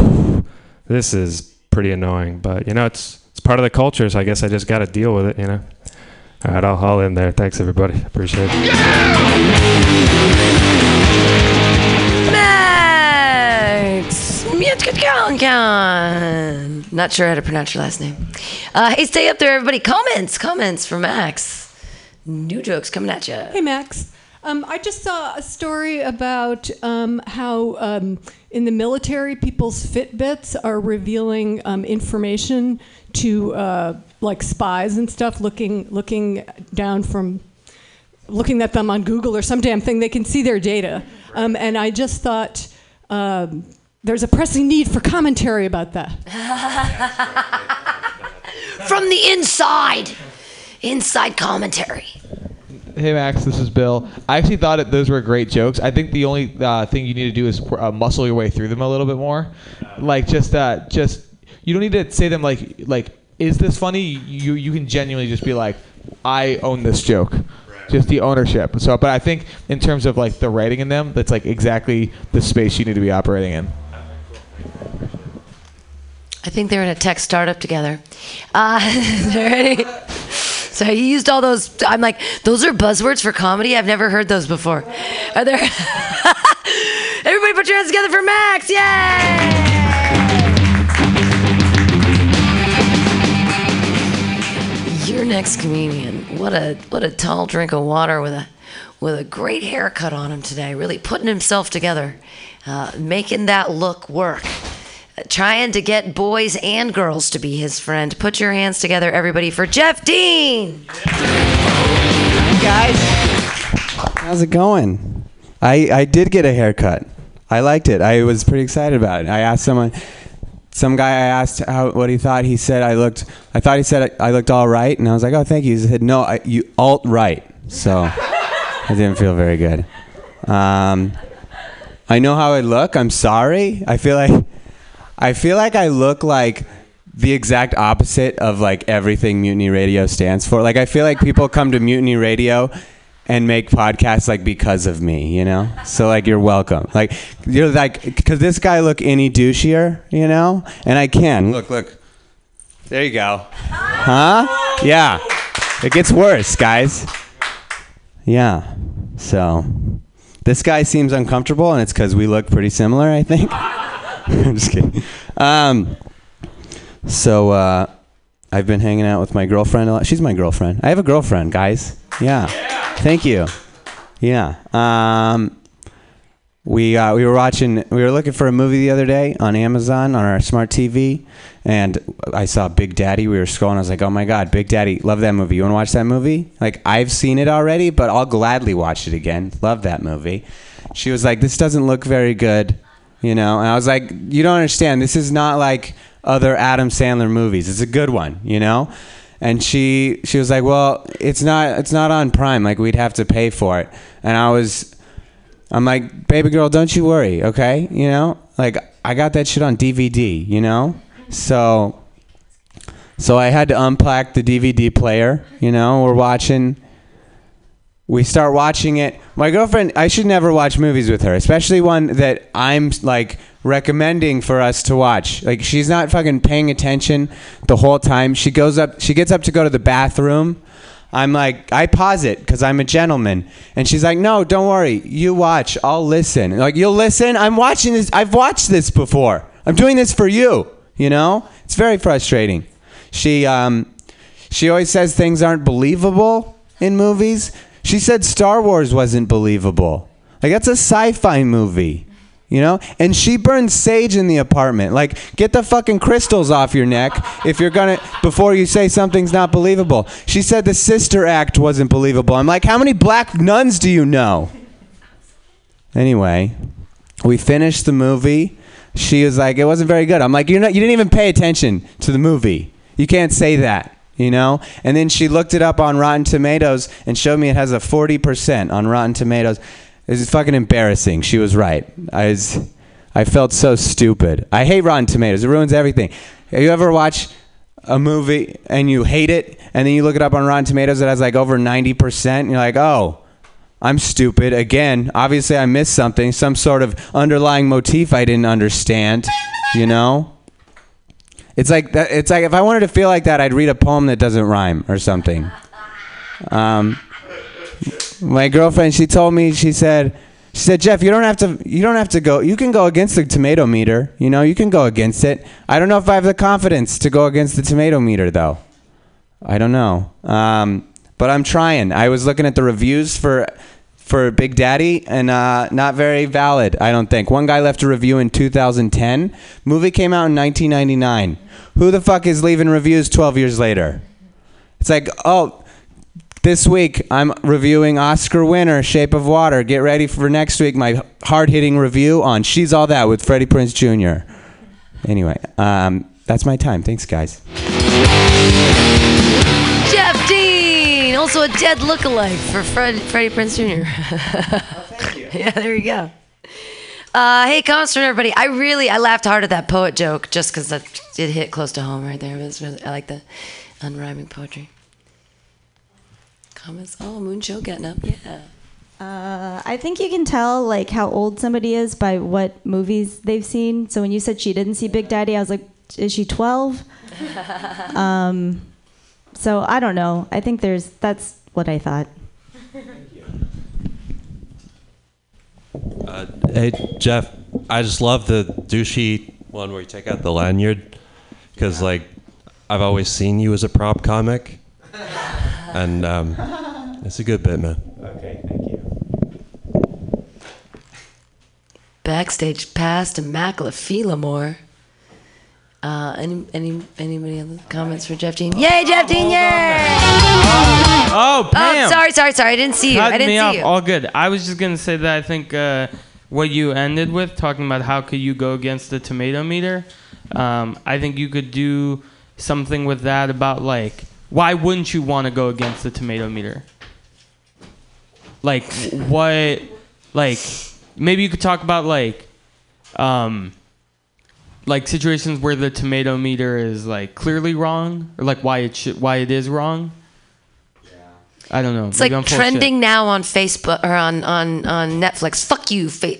"This is pretty annoying." But you know, it's it's part of the culture, so I guess I just got to deal with it. You know. All right, I'll, haul in there. Thanks, everybody. Appreciate it. Mutkakalkan. Not sure how to pronounce your last name. Uh, hey, stay up there, everybody. Comments, comments for Max. New jokes coming at you. Hey, Max. Um, I just saw a story about um, how um, in the military, people's Fitbits are revealing um, information to uh, like spies and stuff, looking looking down from looking at them on Google or some damn thing. They can see their data, um, and I just thought. Um, there's a pressing need for commentary about that. From the inside. Inside commentary. Hey Max, this is Bill. I actually thought that those were great jokes. I think the only uh, thing you need to do is uh, muscle your way through them a little bit more. Like just uh, just you don't need to say them like like is this funny? You you can genuinely just be like I own this joke. Just the ownership. So, but I think in terms of like the writing in them, that's like exactly the space you need to be operating in. I think they're in a tech startup together. Uh? So he used all those. I'm like, those are buzzwords for comedy. I've never heard those before. Are there? Everybody, put your hands together for Max! Yay! Your next comedian. What a what a tall drink of water with a with a great haircut on him today. Really putting himself together, uh, making that look work trying to get boys and girls to be his friend. Put your hands together, everybody, for Jeff Dean. guys. How's it going? I, I did get a haircut. I liked it. I was pretty excited about it. I asked someone, some guy I asked how what he thought. He said I looked. I thought he said I looked all right, and I was like, oh, thank you. He said, no, I, you alt right. So I didn't feel very good. Um, I know how I look. I'm sorry. I feel like I feel like I look like the exact opposite of like everything Mutiny Radio stands for. Like I feel like people come to Mutiny Radio and make podcasts like because of me, you know? So like you're welcome. Like you're like cuz this guy look any douchier, you know? And I can. Look, look. There you go. Huh? Yeah. It gets worse, guys. Yeah. So this guy seems uncomfortable and it's cuz we look pretty similar, I think. I'm just kidding. Um, so uh, I've been hanging out with my girlfriend a lot. She's my girlfriend. I have a girlfriend, guys. Yeah. Thank you. Yeah. Um, we uh, we were watching. We were looking for a movie the other day on Amazon on our smart TV, and I saw Big Daddy. We were scrolling. I was like, "Oh my god, Big Daddy! Love that movie. You want to watch that movie? Like I've seen it already, but I'll gladly watch it again. Love that movie." She was like, "This doesn't look very good." you know and i was like you don't understand this is not like other adam sandler movies it's a good one you know and she she was like well it's not it's not on prime like we'd have to pay for it and i was i'm like baby girl don't you worry okay you know like i got that shit on dvd you know so so i had to unpack the dvd player you know we're watching we start watching it. My girlfriend, I should never watch movies with her, especially one that I'm like recommending for us to watch. Like she's not fucking paying attention the whole time. She goes up, she gets up to go to the bathroom. I'm like, I pause it because I'm a gentleman, and she's like, No, don't worry, you watch. I'll listen. Like you'll listen. I'm watching this. I've watched this before. I'm doing this for you. You know, it's very frustrating. She um, she always says things aren't believable in movies. She said Star Wars wasn't believable. Like that's a sci-fi movie. You know? And she burns sage in the apartment. Like, get the fucking crystals off your neck if you're gonna before you say something's not believable. She said the sister act wasn't believable. I'm like, how many black nuns do you know? Anyway, we finished the movie. She was like, it wasn't very good. I'm like, you're not you didn't even pay attention to the movie. You can't say that you know? And then she looked it up on Rotten Tomatoes and showed me it has a 40% on Rotten Tomatoes. It's fucking embarrassing. She was right. I was, I felt so stupid. I hate Rotten Tomatoes. It ruins everything. You ever watch a movie and you hate it and then you look it up on Rotten Tomatoes it has like over 90% and you're like, "Oh, I'm stupid again. Obviously I missed something, some sort of underlying motif I didn't understand, you know?" It's like that. It's like if I wanted to feel like that, I'd read a poem that doesn't rhyme or something. Um, my girlfriend, she told me, she said, she said, Jeff, you don't have to, you don't have to go. You can go against the tomato meter. You know, you can go against it. I don't know if I have the confidence to go against the tomato meter, though. I don't know. Um, but I'm trying. I was looking at the reviews for for Big Daddy, and uh, not very valid, I don't think. One guy left a review in 2010. Movie came out in 1999. Who the fuck is leaving reviews 12 years later? It's like, oh, this week I'm reviewing Oscar winner Shape of Water. Get ready for next week my hard hitting review on She's All That with Freddie Prinze Jr. Anyway, um, that's my time. Thanks, guys. Jeff Dean, also a dead lookalike for Fred, Freddie Prinze Jr. yeah, there you go. Uh, hey, comments from everybody. I really I laughed hard at that poet joke just because it hit close to home right there. It was really, I like the unrhyming poetry. Comments. Oh, Mooncho getting up. Yeah. Uh, I think you can tell like how old somebody is by what movies they've seen. So when you said she didn't see Big Daddy, I was like, is she 12? um, so I don't know. I think there's that's what I thought. Uh, hey Jeff, I just love the douchey one where you take out the lanyard because like I've always seen you as a prop comic, and um, it's a good bit, man. Okay, thank you. Backstage pass to Macla Uh, any any anybody other comments for Jeff Dean? Yay, Jeff Dean! Yay! Oh, Pam. Oh, sorry, sorry, sorry. I didn't see you. Cut I didn't me see off. you. All good. I was just gonna say that I think uh, what you ended with, talking about how could you go against the tomato meter. Um, I think you could do something with that about like why wouldn't you want to go against the tomato meter? Like what? Like maybe you could talk about like um, like situations where the tomato meter is like clearly wrong or like why it should why it is wrong. I don't know. It's Maybe like I'm full shit. trending now on Facebook or on on on Netflix. Fuck you, fa-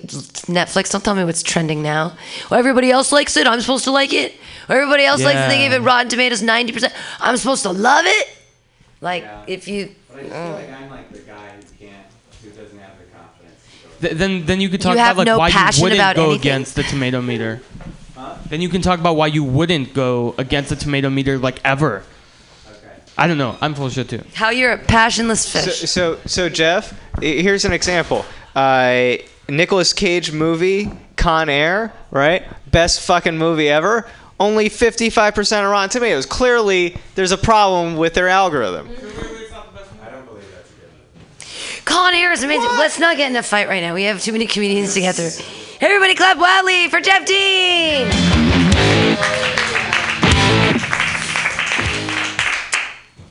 Netflix. Don't tell me what's trending now. Well, everybody else likes it. I'm supposed to like it. Everybody else likes it. They gave it Rotten Tomatoes 90. percent I'm supposed to love it. Like if you. But I just feel like I'm like the guy who can't, who doesn't have the confidence. Th- then then you could talk You have about like no why you passion wouldn't about go anything? against the tomato meter. Then you can talk about why you wouldn't go against the tomato meter like ever. I don't know. I'm full of shit too. How you're a passionless So, fish. so, so Jeff, here's an example. Uh, Nicolas Cage movie, Con Air, right? Best fucking movie ever. Only 55% of Rotten Tomatoes. Clearly, there's a problem with their algorithm. Con Air is amazing. Let's not get in a fight right now. We have too many comedians to get through. Everybody clap wildly for Jeff Dean.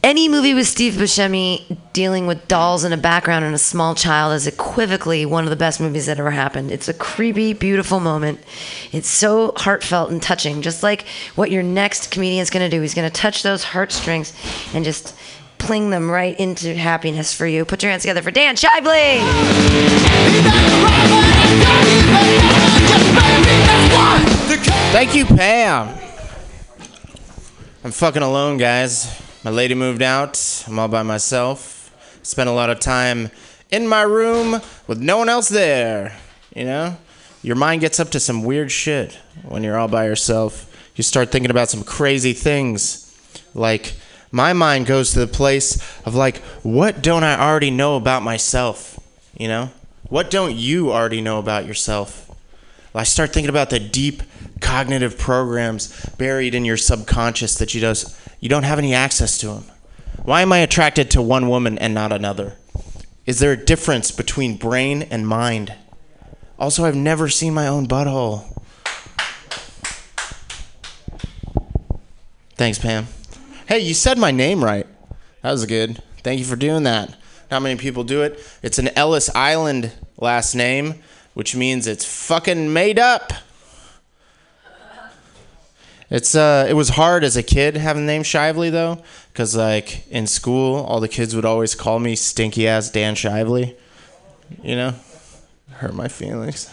Any movie with Steve Buscemi dealing with dolls in a background and a small child is equivocally one of the best movies that ever happened. It's a creepy, beautiful moment. It's so heartfelt and touching, just like what your next comedian's gonna do. He's gonna touch those heartstrings and just pling them right into happiness for you. Put your hands together for Dan Shively. Thank you, Pam. I'm fucking alone, guys. My lady moved out. I'm all by myself. Spent a lot of time in my room with no one else there. You know? Your mind gets up to some weird shit when you're all by yourself. You start thinking about some crazy things. Like, my mind goes to the place of, like, what don't I already know about myself? You know? What don't you already know about yourself? I start thinking about the deep cognitive programs buried in your subconscious that you just you don't have any access to them. Why am I attracted to one woman and not another? Is there a difference between brain and mind? Also, I've never seen my own butthole. Thanks, Pam. Hey, you said my name right. That was good. Thank you for doing that. Not many people do it. It's an Ellis Island last name, which means it's fucking made up. It's uh, it was hard as a kid having the name Shively though, because like in school, all the kids would always call me stinky ass Dan Shively. You know, hurt my feelings.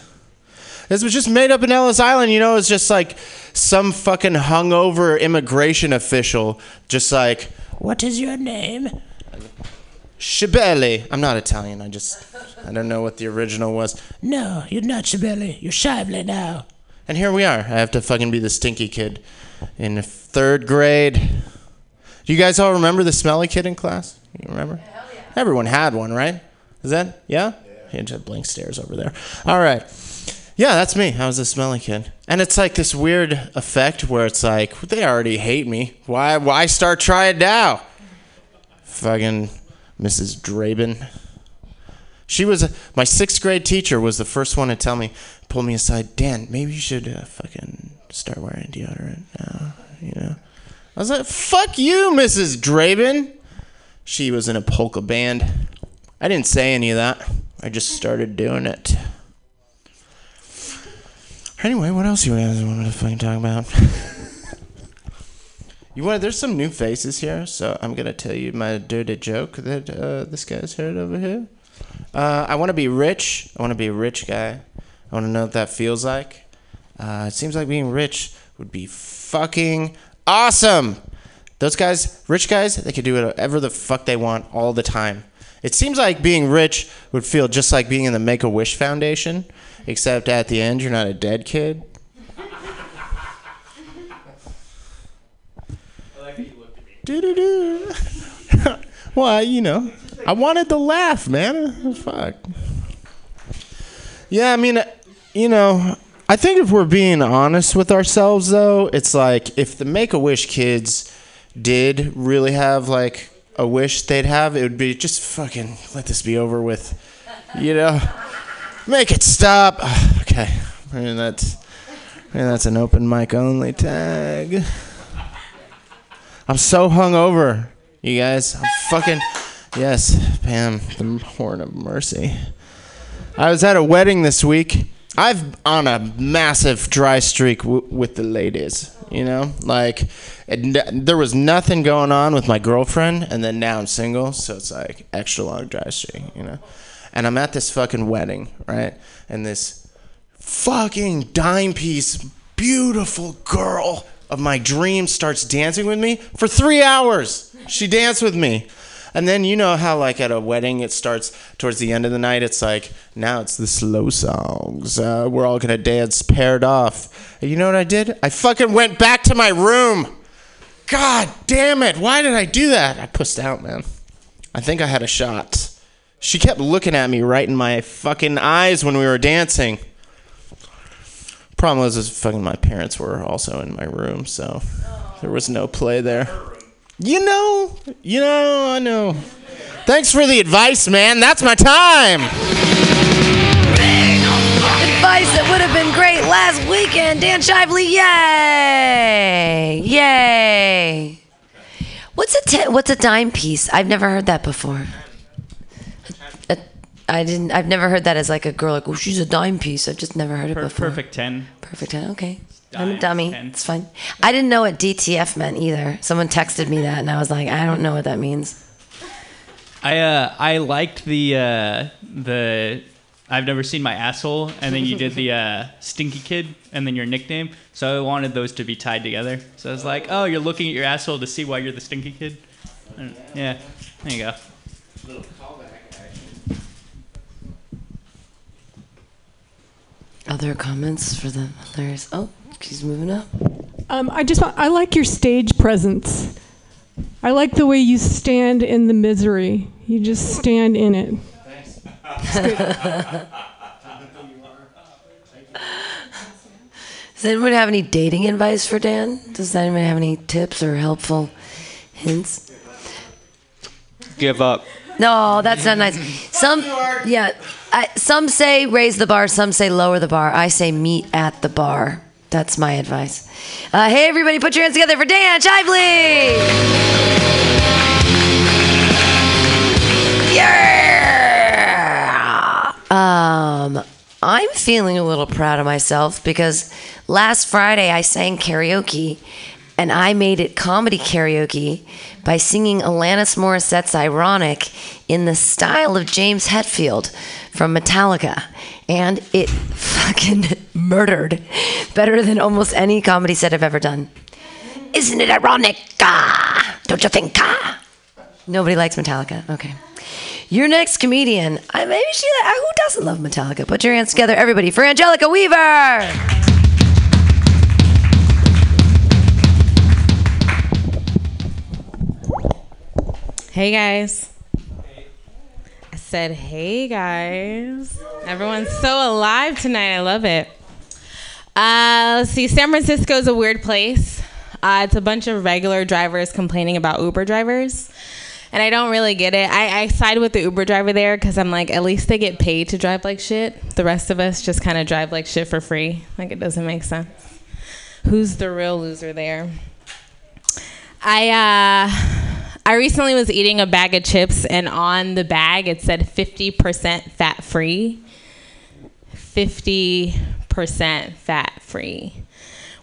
This was just made up in Ellis Island. You know, it's just like some fucking hungover immigration official, just like, what is your name? Shibeli. I'm not Italian. I just, I don't know what the original was. No, you're not Shibeli. You're Shively now. And here we are. I have to fucking be the stinky kid in third grade. Do you guys all remember the smelly kid in class? You remember? Everyone had one, right? Is that yeah? Yeah. just blank stares over there. All right. Yeah, that's me. I was a smelly kid. And it's like this weird effect where it's like they already hate me. Why? Why start trying now? Fucking Mrs. Draben. She was my sixth grade teacher. Was the first one to tell me, pull me aside. Dan, maybe you should uh, fucking start wearing deodorant now. You know. I was like, fuck you, Mrs. Draven." She was in a polka band. I didn't say any of that. I just started doing it. Anyway, what else you guys wanted to fucking talk about? You want? There's some new faces here, so I'm gonna tell you my dirty joke that uh, this guy's heard over here. Uh, I want to be rich. I want to be a rich guy. I want to know what that feels like. Uh, it seems like being rich would be fucking awesome. Those guys, rich guys, they can do whatever the fuck they want all the time. It seems like being rich would feel just like being in the Make a Wish Foundation, except at the end you're not a dead kid. I like that you looked at me. Do-do-do. well, you know, I wanted to laugh, man. Fuck. Yeah, I mean, you know, I think if we're being honest with ourselves, though, it's like if the Make a Wish kids did really have like a wish they'd have, it would be just fucking let this be over with, you know, make it stop. Okay, mean that's, I that's an open mic only tag. I'm so hungover, you guys. I'm fucking yes, Pam, the horn of mercy. I was at a wedding this week. I've on a massive dry streak w- with the ladies. You know, like it, there was nothing going on with my girlfriend, and then now I'm single, so it's like extra long dry streak. You know, and I'm at this fucking wedding, right? And this fucking dime piece, beautiful girl of my dreams starts dancing with me for three hours. She danced with me. And then you know how like at a wedding it starts towards the end of the night. It's like now it's the slow songs. Uh, we're all gonna dance paired off. And you know what I did? I fucking went back to my room. God damn it! Why did I do that? I pussed out, man. I think I had a shot. She kept looking at me right in my fucking eyes when we were dancing. Problem was, is fucking my parents were also in my room, so there was no play there. You know, you know, I know. Thanks for the advice, man. That's my time. Advice that would have been great last weekend. Dan Shively, yay! Yay! What's a te- what's a dime piece? I've never heard that before. A- I didn't. I've never heard that as like a girl. Like, oh, she's a dime piece. I've just never heard it Per- before. perfect 10. Perfect ten. Okay. I'm a dummy. It's fine. I didn't know what DTF meant either. Someone texted me that, and I was like, I don't know what that means. I uh, I liked the uh, the I've never seen my asshole, and then you did the uh, stinky kid, and then your nickname. So I wanted those to be tied together. So I was like, oh, you're looking at your asshole to see why you're the stinky kid. And- yeah, there you go. Other comments for the others? Oh, she's moving up. Um, I just I like your stage presence. I like the way you stand in the misery. You just stand in it. Thanks. Does anyone have any dating advice for Dan? Does anyone have any tips or helpful hints? Give up. No, that's not nice. Some, yeah, I, some say raise the bar, some say lower the bar. I say meet at the bar. That's my advice. Uh, hey, everybody, put your hands together for Dan Shively. Yeah. Um, I'm feeling a little proud of myself because last Friday I sang karaoke and I made it comedy karaoke by singing Alanis Morissette's Ironic in the style of James Hetfield from Metallica. And it fucking murdered better than almost any comedy set I've ever done. Isn't it ironic? Ah, don't you think? Ah? Nobody likes Metallica. Okay. Your next comedian. I maybe she. Who doesn't love Metallica? Put your hands together, everybody, for Angelica Weaver. Hey guys. Said, hey guys. Everyone's so alive tonight. I love it. Uh, let's see. San Francisco is a weird place. Uh, it's a bunch of regular drivers complaining about Uber drivers. And I don't really get it. I, I side with the Uber driver there because I'm like, at least they get paid to drive like shit. The rest of us just kind of drive like shit for free. Like, it doesn't make sense. Who's the real loser there? I uh, I recently was eating a bag of chips, and on the bag it said 50% fat free. 50% fat free.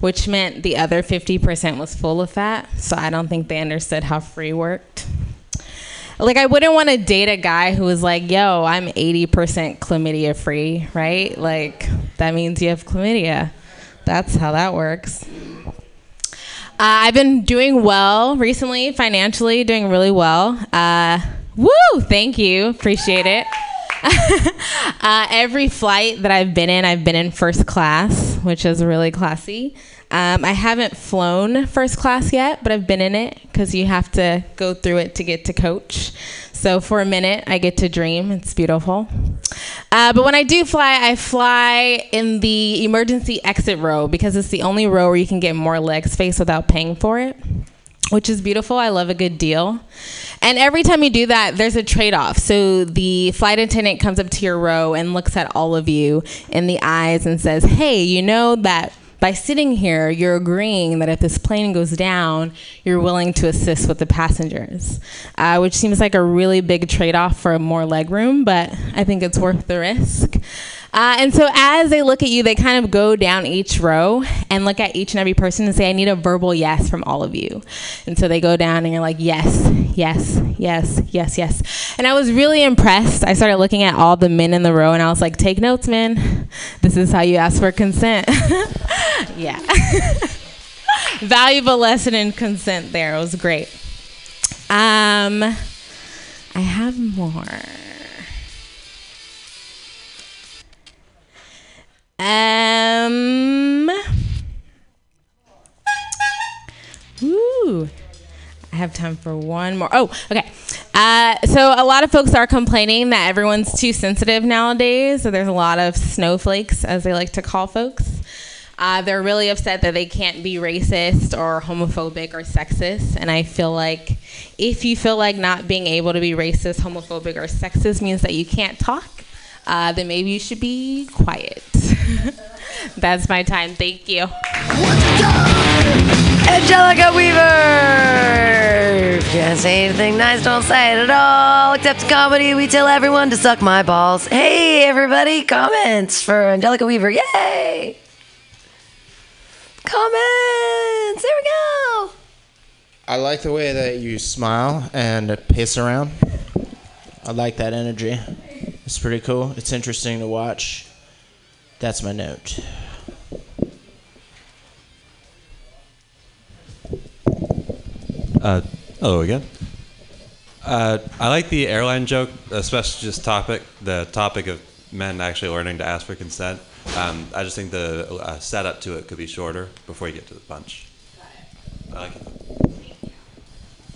which meant the other 50% was full of fat. So I don't think they understood how free worked. Like, I wouldn't want to date a guy who was like, yo, I'm 80% chlamydia free, right? Like, that means you have chlamydia. That's how that works. Uh, I've been doing well recently, financially, doing really well. Uh, woo! Thank you. Appreciate it. uh, every flight that I've been in, I've been in first class, which is really classy. Um, I haven't flown first class yet, but I've been in it because you have to go through it to get to coach. So for a minute, I get to dream. It's beautiful. Uh, but when I do fly, I fly in the emergency exit row because it's the only row where you can get more leg space without paying for it which is beautiful. I love a good deal. And every time you do that, there's a trade off. So the flight attendant comes up to your row and looks at all of you in the eyes and says, Hey, you know that by sitting here, you're agreeing that if this plane goes down, you're willing to assist with the passengers, uh, which seems like a really big trade off for more legroom, but I think it's worth the risk. Uh, and so as they look at you, they kind of go down each row and look at each and every person and say, I need a verbal yes from all of you. And so they go down and you're like, yes, yes, yes, yes, yes. And I was really impressed. I started looking at all the men in the row and I was like, take notes, men. This is how you ask for consent. yeah. Valuable lesson in consent there. It was great. Um, I have more. Um. Woo. I have time for one more. Oh, okay. Uh, so a lot of folks are complaining that everyone's too sensitive nowadays. So there's a lot of snowflakes, as they like to call folks. Uh, they're really upset that they can't be racist or homophobic or sexist. And I feel like if you feel like not being able to be racist, homophobic, or sexist means that you can't talk, uh, then maybe you should be quiet. That's my time. Thank you. Angelica Weaver! Can't say anything nice, don't say it at all. Except comedy, we tell everyone to suck my balls. Hey, everybody, comments for Angelica Weaver. Yay! Comments! There we go! I like the way that you smile and pace around. I like that energy. It's pretty cool. It's interesting to watch. That's my note. Uh, hello again. Uh, I like the airline joke, especially just topic the topic of men actually learning to ask for consent. Um, I just think the uh, setup to it could be shorter before you get to the punch. I like it.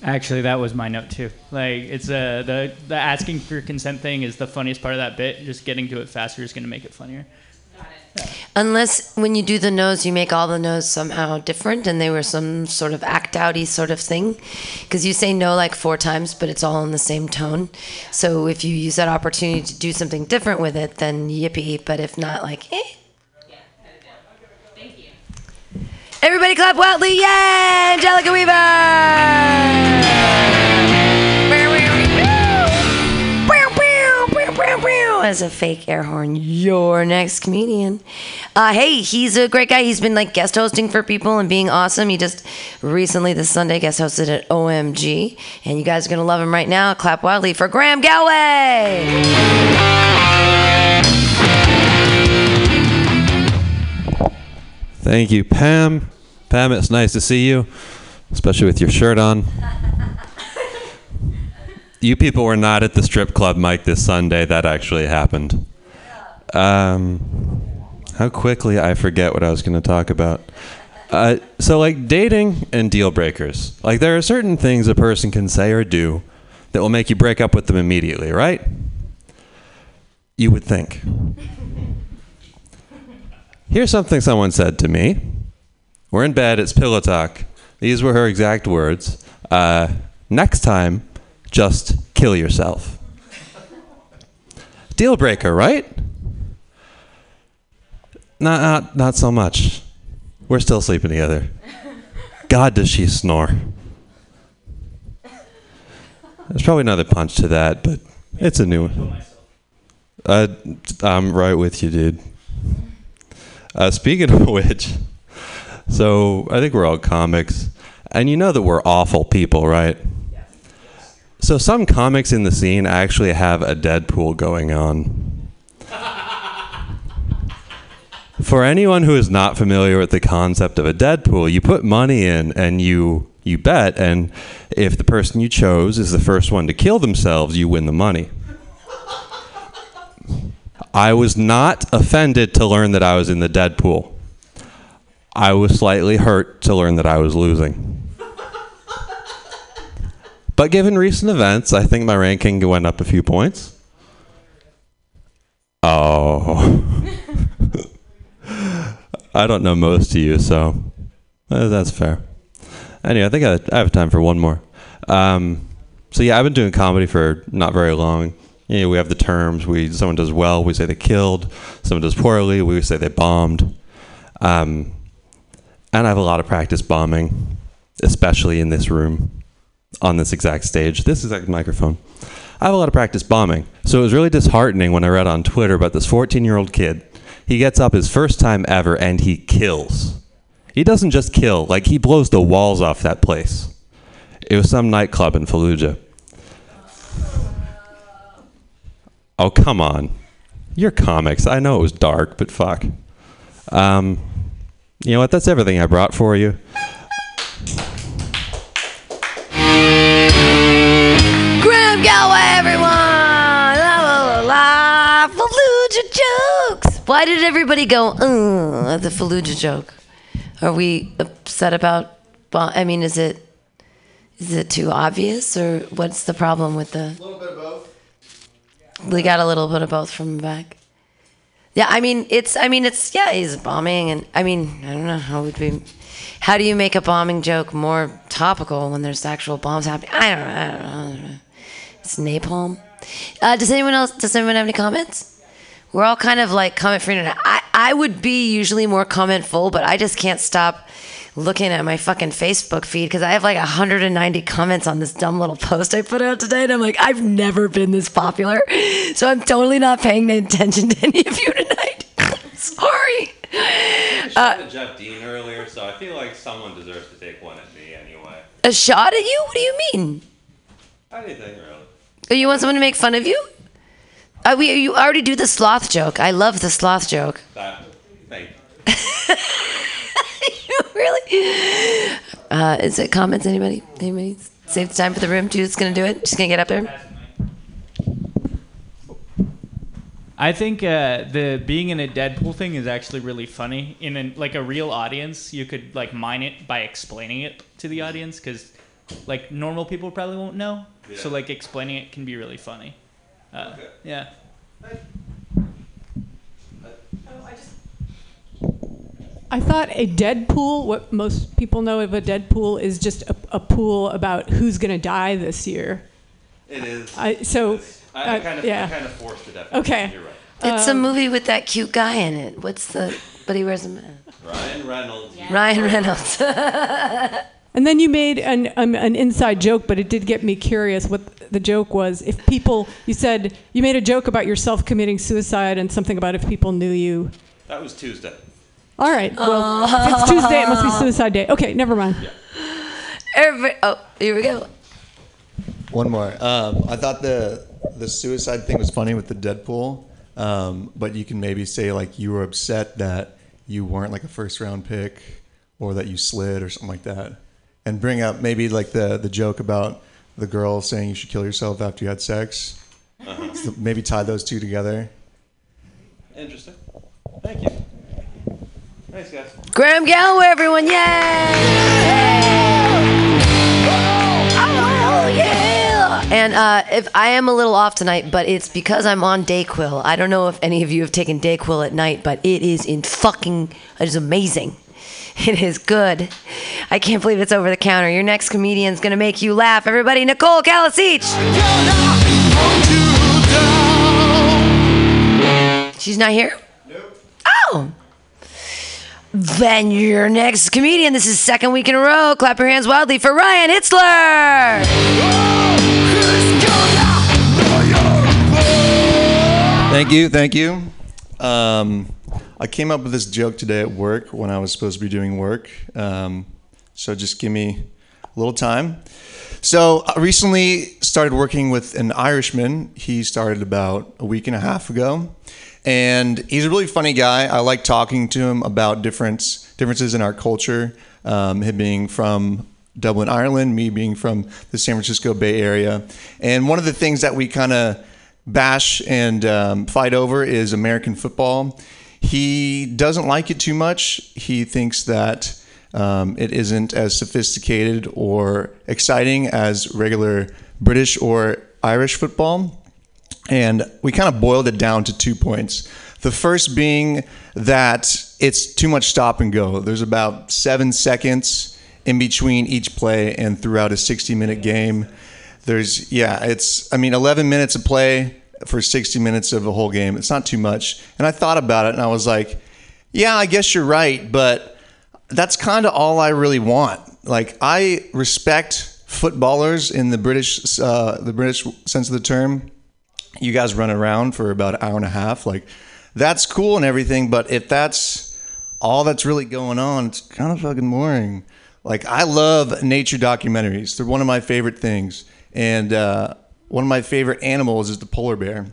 Actually, that was my note too. Like, it's uh, the the asking for consent thing is the funniest part of that bit. Just getting to it faster is going to make it funnier. Unless when you do the nose, you make all the nose somehow different and they were some sort of act outy sort of thing. Because you say no like four times, but it's all in the same tone. So if you use that opportunity to do something different with it, then yippee. But if not, like, eh. Everybody clap wildly. Yay! Angelica Weaver! As a fake air horn, your next comedian. Uh, hey, he's a great guy. He's been like guest hosting for people and being awesome. He just recently this Sunday guest hosted at OMG, and you guys are gonna love him right now. Clap wildly for Graham Galway. Thank you, Pam. Pam, it's nice to see you, especially with your shirt on. you people were not at the strip club, Mike, this Sunday. That actually happened. Um, how quickly I forget what I was going to talk about. Uh, so, like dating and deal breakers. Like, there are certain things a person can say or do that will make you break up with them immediately, right? You would think. Here's something someone said to me. We're in bed, it's pillow talk. These were her exact words. Uh, next time, just kill yourself. Deal breaker, right? Not, not, not so much. We're still sleeping together. God, does she snore? There's probably another punch to that, but it's a new one. Uh, I'm right with you, dude. Uh, speaking of which, So I think we're all comics, and you know that we're awful people, right? So some comics in the scene actually have a Deadpool going on. For anyone who is not familiar with the concept of a Deadpool, you put money in and you you bet, and if the person you chose is the first one to kill themselves, you win the money. I was not offended to learn that I was in the Deadpool. I was slightly hurt to learn that I was losing. But given recent events, I think my ranking went up a few points. Oh. I don't know most of you, so uh, that's fair. Anyway, I think I, I have time for one more. Um, so yeah, I've been doing comedy for not very long. You know, we have the terms. We someone does well, we say they killed. Someone does poorly, we say they bombed. Um, and I have a lot of practice bombing, especially in this room, on this exact stage, this exact microphone. I have a lot of practice bombing. So it was really disheartening when I read on Twitter about this 14 year old kid. He gets up his first time ever and he kills. He doesn't just kill, like, he blows the walls off that place. It was some nightclub in Fallujah. Oh, come on. You're comics. I know it was dark, but fuck. Um, you know what? That's everything I brought for you. Graham Galway, everyone! La la la la! Fallujah jokes! Why did everybody go, uh, at the Fallujah joke? Are we upset about, bo- I mean, is it, is it too obvious or what's the problem with the? A little bit of both. We got a little bit of both from back. Yeah, I mean, it's, I mean, it's, yeah, he's bombing and, I mean, I don't know how would be, how do you make a bombing joke more topical when there's actual bombs happening? I don't know. I don't know. It's napalm. Uh, does anyone else? Does anyone have any comments? We're all kind of like comment free. I I would be usually more comment full, but I just can't stop looking at my fucking Facebook feed because I have like 190 comments on this dumb little post I put out today, and I'm like, I've never been this popular, so I'm totally not paying attention to any of you tonight. Sorry. i Uh, to Jeff Dean earlier, so I feel like someone deserves to take one at me anyway. a shot at you? What do you mean? Anything really. Oh, you want someone to make fun of you? Uh, we, you already do the sloth joke. I love the sloth joke. That, thank you. really? Uh, is it comments? Anybody? Anybody? Save the time for the room. Judith's gonna do it. She's gonna get up there. I think uh, the being in a Deadpool thing is actually really funny. In an, like a real audience, you could like mine it by explaining it to the audience because like normal people probably won't know. So like explaining it can be really funny. Uh, Yeah. I thought a dead pool, what most people know of a dead pool, is just a, a pool about who's going to die this year. It is. I, so, I, I uh, kind of, yeah. I kind of forced the definition. Okay. You're right. It's a Um, movie with that cute guy in it. What's the? But he wears a mask. Ryan Reynolds. Ryan Reynolds. And then you made an um, an inside joke, but it did get me curious. What the joke was? If people, you said you made a joke about yourself committing suicide and something about if people knew you. That was Tuesday. All right. Well, if it's Tuesday, it must be suicide day. Okay, never mind. Every, oh, here we go. One more. Um, I thought the the suicide thing was funny with the Deadpool, um, but you can maybe say like you were upset that you weren't like a first round pick, or that you slid or something like that, and bring up maybe like the the joke about the girl saying you should kill yourself after you had sex. Uh-huh. So maybe tie those two together. Interesting. Thank you. Thanks, guys. Graham Galloway, everyone! Yay! Oh, yeah! And uh, if I am a little off tonight, but it's because I'm on Dayquil. I don't know if any of you have taken Dayquil at night, but it is in fucking. It is amazing. It is good. I can't believe it's over the counter. Your next comedian's gonna make you laugh. Everybody, Nicole Kalasich. She's not here. Oh. Then your next comedian. This is second week in a row. Clap your hands wildly for Ryan Hitzler. Thank you, thank you. Um, I came up with this joke today at work when I was supposed to be doing work. Um, so just give me a little time. So I recently started working with an Irishman. He started about a week and a half ago, and he's a really funny guy. I like talking to him about difference differences in our culture. Um, him being from Dublin, Ireland, me being from the San Francisco Bay Area, and one of the things that we kind of bash and um, fight over is American football. He doesn't like it too much. He thinks that um, it isn't as sophisticated or exciting as regular British or Irish football. And we kind of boiled it down to two points. The first being that it's too much stop and go. There's about seven seconds in between each play and throughout a 60 minute game. There's, yeah, it's, I mean, 11 minutes of play for 60 minutes of a whole game. It's not too much. And I thought about it and I was like, yeah, I guess you're right, but that's kind of all I really want. Like I respect footballers in the British uh, the British sense of the term. You guys run around for about an hour and a half. Like that's cool and everything, but if that's all that's really going on, it's kind of fucking boring. Like I love nature documentaries. They're one of my favorite things. And uh, one of my favorite animals is the polar bear.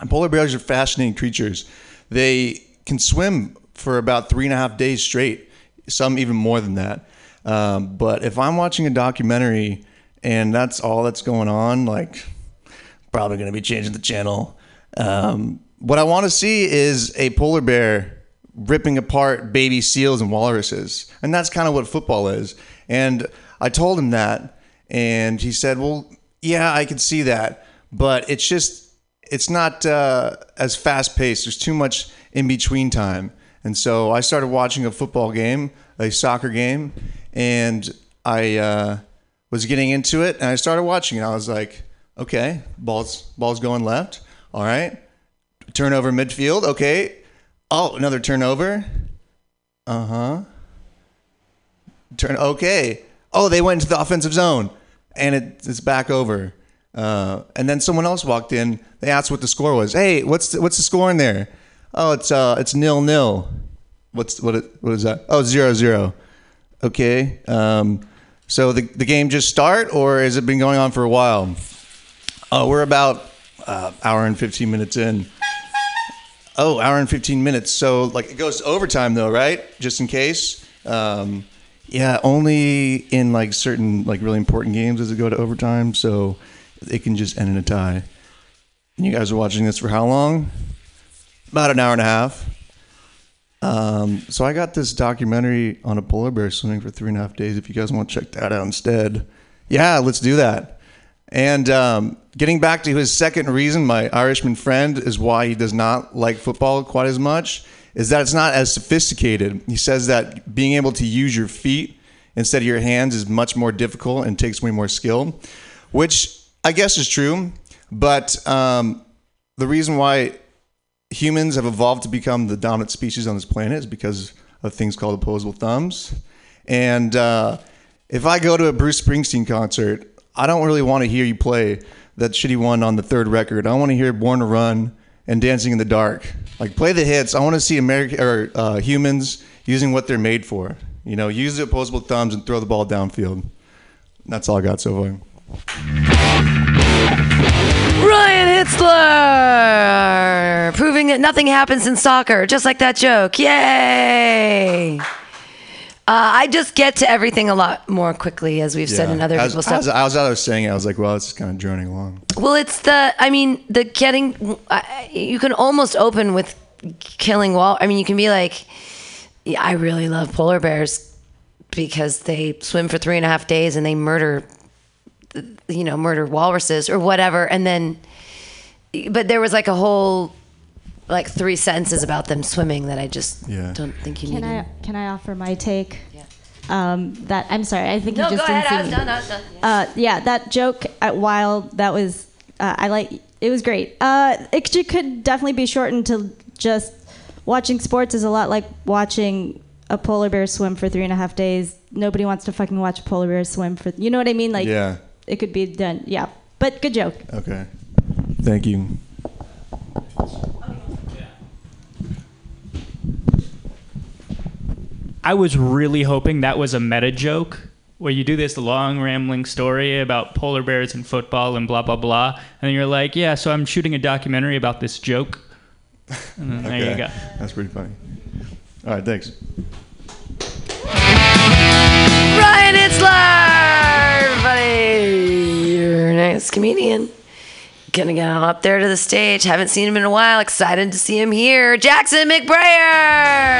And polar bears are fascinating creatures. They can swim for about three and a half days straight some even more than that. Um, but if I'm watching a documentary and that's all that's going on, like probably going to be changing the channel. Um, what I want to see is a polar bear ripping apart baby seals and walruses, and that's kind of what football is. And I told him that, and he said, "Well, yeah, I could see that, but it's just it's not uh, as fast paced. There's too much in between time." And so I started watching a football game, a soccer game, and I uh, was getting into it, and I started watching it. I was like, okay, ball's ball's going left. All right, turnover midfield. Okay, oh another turnover. Uh huh. Turn. Okay. Oh, they went into the offensive zone, and it, it's back over. Uh, and then someone else walked in. They asked what the score was. Hey, what's the, what's the score in there? Oh, it's uh, it's nil nil. What's what? It, what is that? Oh, zero zero. Okay. Um, so the the game just start, or has it been going on for a while? Oh, we're about uh, hour and fifteen minutes in. Oh, hour and fifteen minutes. So like it goes overtime though, right? Just in case. Um, yeah, only in like certain like really important games does it go to overtime. So it can just end in a tie. And you guys are watching this for how long? About an hour and a half. Um, so I got this documentary on a polar bear swimming for three and a half days. If you guys want to check that out instead, yeah, let's do that. And um, getting back to his second reason, my Irishman friend, is why he does not like football quite as much, is that it's not as sophisticated. He says that being able to use your feet instead of your hands is much more difficult and takes way more skill, which I guess is true. But um, the reason why humans have evolved to become the dominant species on this planet is because of things called opposable thumbs. And uh, if I go to a Bruce Springsteen concert, I don't really want to hear you play that shitty one on the third record. I want to hear Born to Run and Dancing in the Dark. Like play the hits. I want to see American or uh, humans using what they're made for. You know, use the opposable thumbs and throw the ball downfield. That's all I got so far. Ryan Hitzler, proving that nothing happens in soccer, just like that joke. Yay! Uh, I just get to everything a lot more quickly, as we've said in other as, people's as, stuff. as I was saying, it, I was like, well, it's just kind of droning along. Well, it's the. I mean, the getting. I- You can almost open with killing wall. I mean, you can be like, yeah, I really love polar bears because they swim for three and a half days and they murder, you know, murder walruses or whatever. And then, but there was like a whole, like three sentences about them swimming that I just Yeah. don't think you Can need. I can I offer my take? Yeah. Um, that I'm sorry. I think No, you just go didn't ahead. I see was me. done. I was done. Uh, yeah, that joke at Wild that was uh, I like. It was great. Uh, it could- could definitely be shortened to just watching sports is a lot like watching a polar bear swim for three and a half days. Nobody wants to fucking watch a polar bear swim for. You know what I mean? Like, Yeah. it could be done. Yeah, but good joke. Okay. Thank you. I was really hoping that was a meta joke where you do this long rambling story about polar bears and football and blah blah blah, and you're like, yeah, so I'm shooting a documentary about this joke. And then there you go. That's pretty funny. All right, thanks. Ryan Itzler, everybody. Your next comedian. Gonna get up there to the stage. Haven't seen him in a while. Excited to see him here. Jackson McBrayer.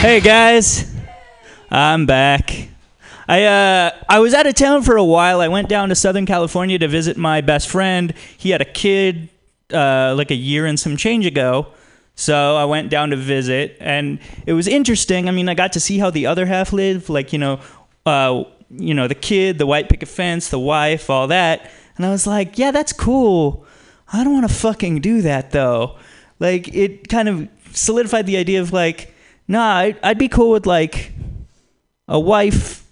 Hey guys, I'm back. I uh I was out of town for a while. I went down to Southern California to visit my best friend. He had a kid uh, like a year and some change ago. So I went down to visit, and it was interesting. I mean, I got to see how the other half lived, like you know, uh, you know, the kid, the white picket fence, the wife, all that. And I was like, yeah, that's cool. I don't want to fucking do that though. Like it kind of solidified the idea of like, nah, I'd, I'd be cool with like a wife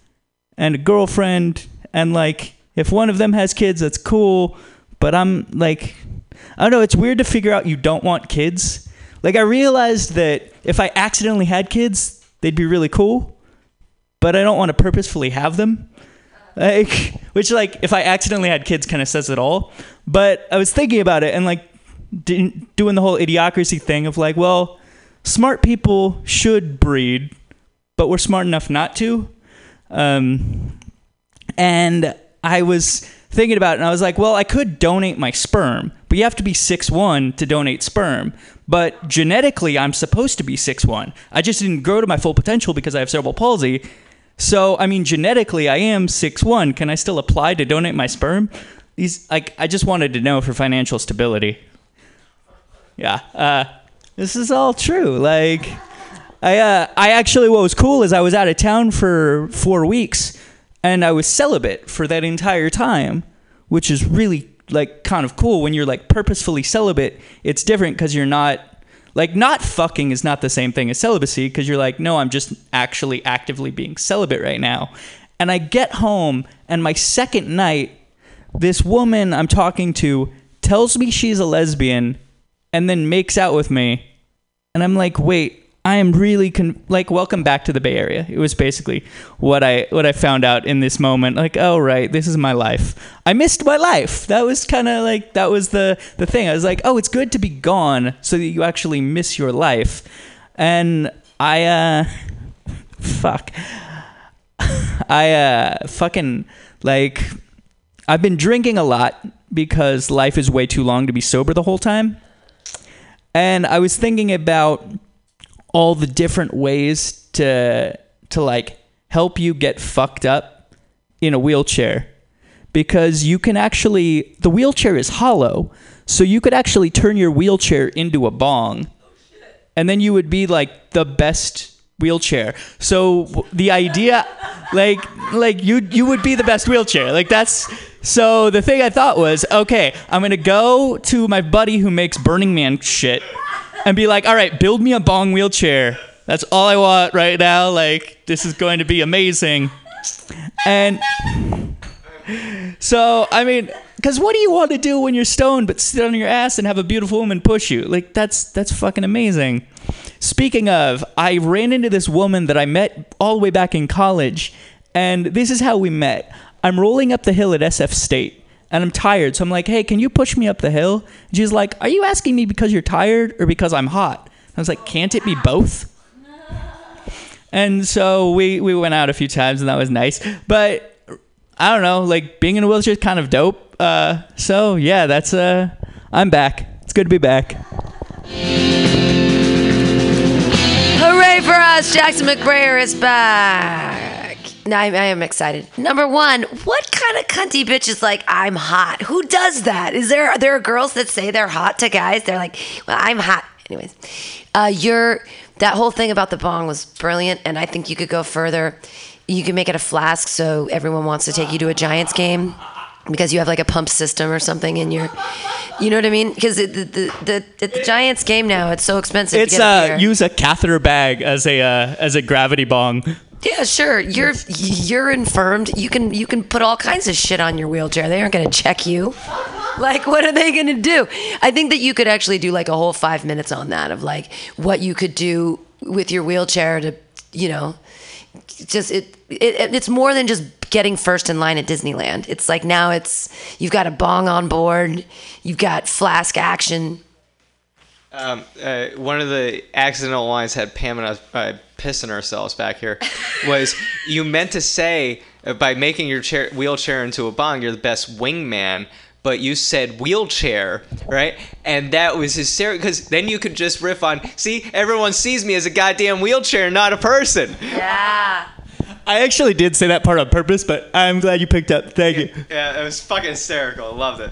and a girlfriend, and like if one of them has kids, that's cool. But I'm like, I don't know. It's weird to figure out you don't want kids. Like I realized that if I accidentally had kids, they'd be really cool, but I don't want to purposefully have them. Like, which like if I accidentally had kids, kind of says it all. But I was thinking about it and like doing the whole idiocracy thing of like, well, smart people should breed, but we're smart enough not to. Um, and I was thinking about it, and I was like, well, I could donate my sperm, but you have to be 6'1 to donate sperm. But genetically, I'm supposed to be 6'1. I just didn't grow to my full potential because I have cerebral palsy. So, I mean, genetically, I am 6'1. Can I still apply to donate my sperm? These, like, I just wanted to know for financial stability. Yeah. Uh, this is all true. Like, I, uh, I actually, what was cool is I was out of town for four weeks and I was celibate for that entire time, which is really like kind of cool when you're like purposefully celibate. It's different because you're not like not fucking is not the same thing as celibacy because you're like, no, I'm just actually actively being celibate right now. And I get home and my second night, this woman I'm talking to tells me she's a lesbian and then makes out with me. And I'm like, wait, I am really con- like, welcome back to the Bay Area. It was basically what I what I found out in this moment. Like, oh right, this is my life. I missed my life. That was kind of like that was the the thing. I was like, oh, it's good to be gone so that you actually miss your life. And I uh, fuck, I uh, fucking like, I've been drinking a lot because life is way too long to be sober the whole time. And I was thinking about all the different ways to to like help you get fucked up in a wheelchair. Because you can actually the wheelchair is hollow so you could actually turn your wheelchair into a bong. And then you would be like the best wheelchair so the idea like like you you would be the best wheelchair like that's so the thing i thought was okay i'm gonna go to my buddy who makes burning man shit and be like, all right, build me a bong wheelchair. That's all I want right now. Like, this is going to be amazing. And so, I mean, because what do you want to do when you're stoned but sit on your ass and have a beautiful woman push you? Like, that's that's fucking amazing. Speaking of, I ran into this woman that I met all the way back in college, and this is how we met. I'm rolling up the hill at SF State and I'm tired. So I'm like, hey, can you push me up the hill? And she's like, are you asking me because you're tired or because I'm hot? I was like, can't it be both? And so we, we went out a few times and that was nice. But I don't know, like being in a wheelchair is kind of dope. Uh, so yeah, that's, uh, I'm back. It's good to be back. For us! Jackson McBrayer is back. Now I, I am excited. Number one, what kind of cunty bitch is like, I'm hot? Who does that? Is there are there girls that say they're hot to guys? They're like, well, I'm hot. Anyways, uh, you're that whole thing about the bong was brilliant, and I think you could go further. You can make it a flask so everyone wants to take you to a Giants game because you have like a pump system or something in your, you know what I mean? Because the, the, the, at the Giants game now, it's so expensive. It's to get uh, use a catheter bag as a uh, as a gravity bong. Yeah, sure. You're you're infirmed. You can you can put all kinds of shit on your wheelchair. They aren't going to check you. Like, what are they going to do? I think that you could actually do like a whole five minutes on that of like what you could do with your wheelchair to, you know, just it, it it's more than just getting first in line at Disneyland. It's like now it's you've got a bong on board, you've got flask action. Um, uh, one of the accidental lines had Pam and us uh, pissing ourselves back here was you meant to say uh, by making your chair, wheelchair into a bong, you're the best wingman. But you said wheelchair, right? And that was hysterical because then you could just riff on, see, everyone sees me as a goddamn wheelchair, not a person. Yeah. I actually did say that part on purpose, but I'm glad you picked up. Thank you. Yeah, it was fucking hysterical. I loved it.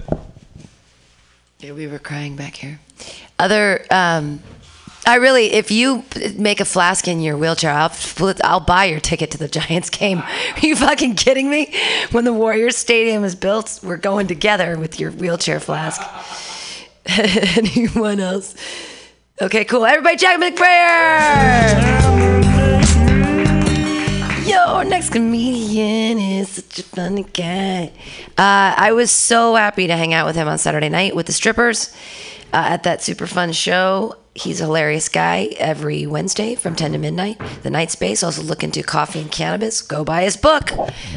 Yeah, we were crying back here. Other, um, I really, if you make a flask in your wheelchair, I'll split, I'll buy your ticket to the Giants game. Are you fucking kidding me? When the Warriors Stadium is built, we're going together with your wheelchair flask. Anyone else? Okay, cool. Everybody, Jack McBrayer. Yo, our next comedian is such a funny guy. Uh, I was so happy to hang out with him on Saturday night with the strippers uh, at that super fun show. He's a hilarious guy every Wednesday from 10 to midnight. The Night Space. Also look into coffee and cannabis. Go buy his book